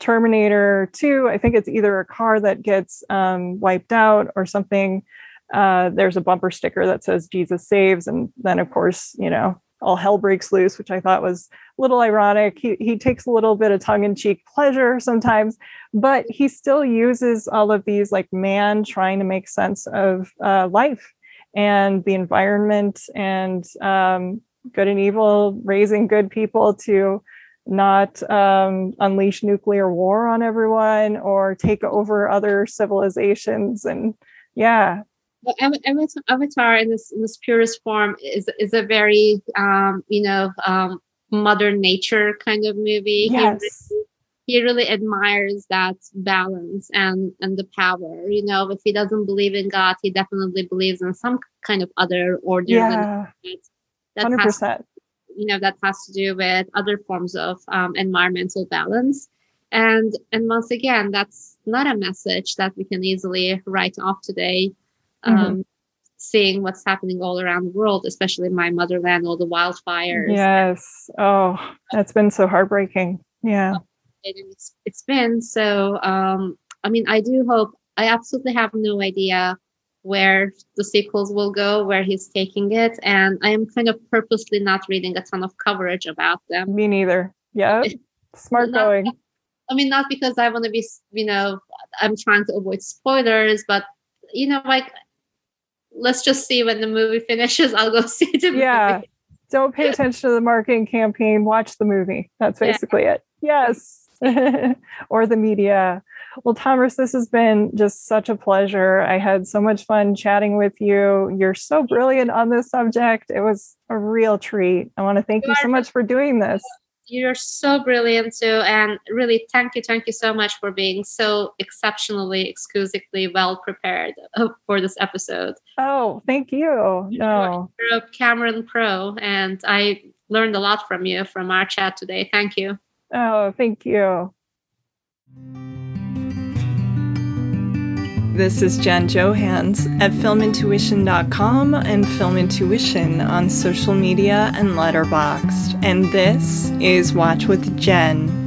A: Terminator 2. I think it's either a car that gets um, wiped out or something. Uh, there's a bumper sticker that says Jesus saves, and then of course, you know, all hell breaks loose, which I thought was a little ironic. He, he takes a little bit of tongue in cheek pleasure sometimes, but he still uses all of these like man trying to make sense of uh, life and the environment and um, good and evil, raising good people to not um, unleash nuclear war on everyone or take over other civilizations. And yeah,
B: well, Avatar in this in this purest form is is a very um, you know um, modern nature kind of movie.
A: Yes.
B: He he really admires that balance and and the power. You know, if he doesn't believe in God, he definitely believes in some kind of other order.
A: Yeah, hundred percent.
B: You know that has to do with other forms of um, environmental balance, and and once again, that's not a message that we can easily write off today mm-hmm. um, seeing what's happening all around the world, especially in my motherland, all the wildfires.
A: Yes. Oh, that's been so heartbreaking. Yeah.
B: It's, it's been so. Um, I mean, I do hope. I absolutely have no idea where the sequels will go, where he's taking it, and I am kind of purposely not reading a ton of coverage about them.
A: Me neither. Yeah. Smart not, going.
B: I mean, not because I want to be, you know, I'm trying to avoid spoilers, but you know, like let's just see when the movie finishes. I'll go see the
A: yeah. movie. Don't pay attention to the marketing campaign. Watch the movie. That's basically yeah. it. Yes. or the media. Well, Tomris, this has been just such a pleasure. I had so much fun chatting with you. You're so brilliant on this subject. It was a real treat. I want to thank you, you so much for doing this
B: you're so brilliant too and really thank you thank you so much for being so exceptionally exquisitely well prepared uh, for this episode
A: oh thank you no
B: you're a cameron pro and i learned a lot from you from our chat today thank you
A: oh thank you this is Jen Johans at filmintuition.com and Film Intuition on social media and Letterboxd. And this is Watch with Jen.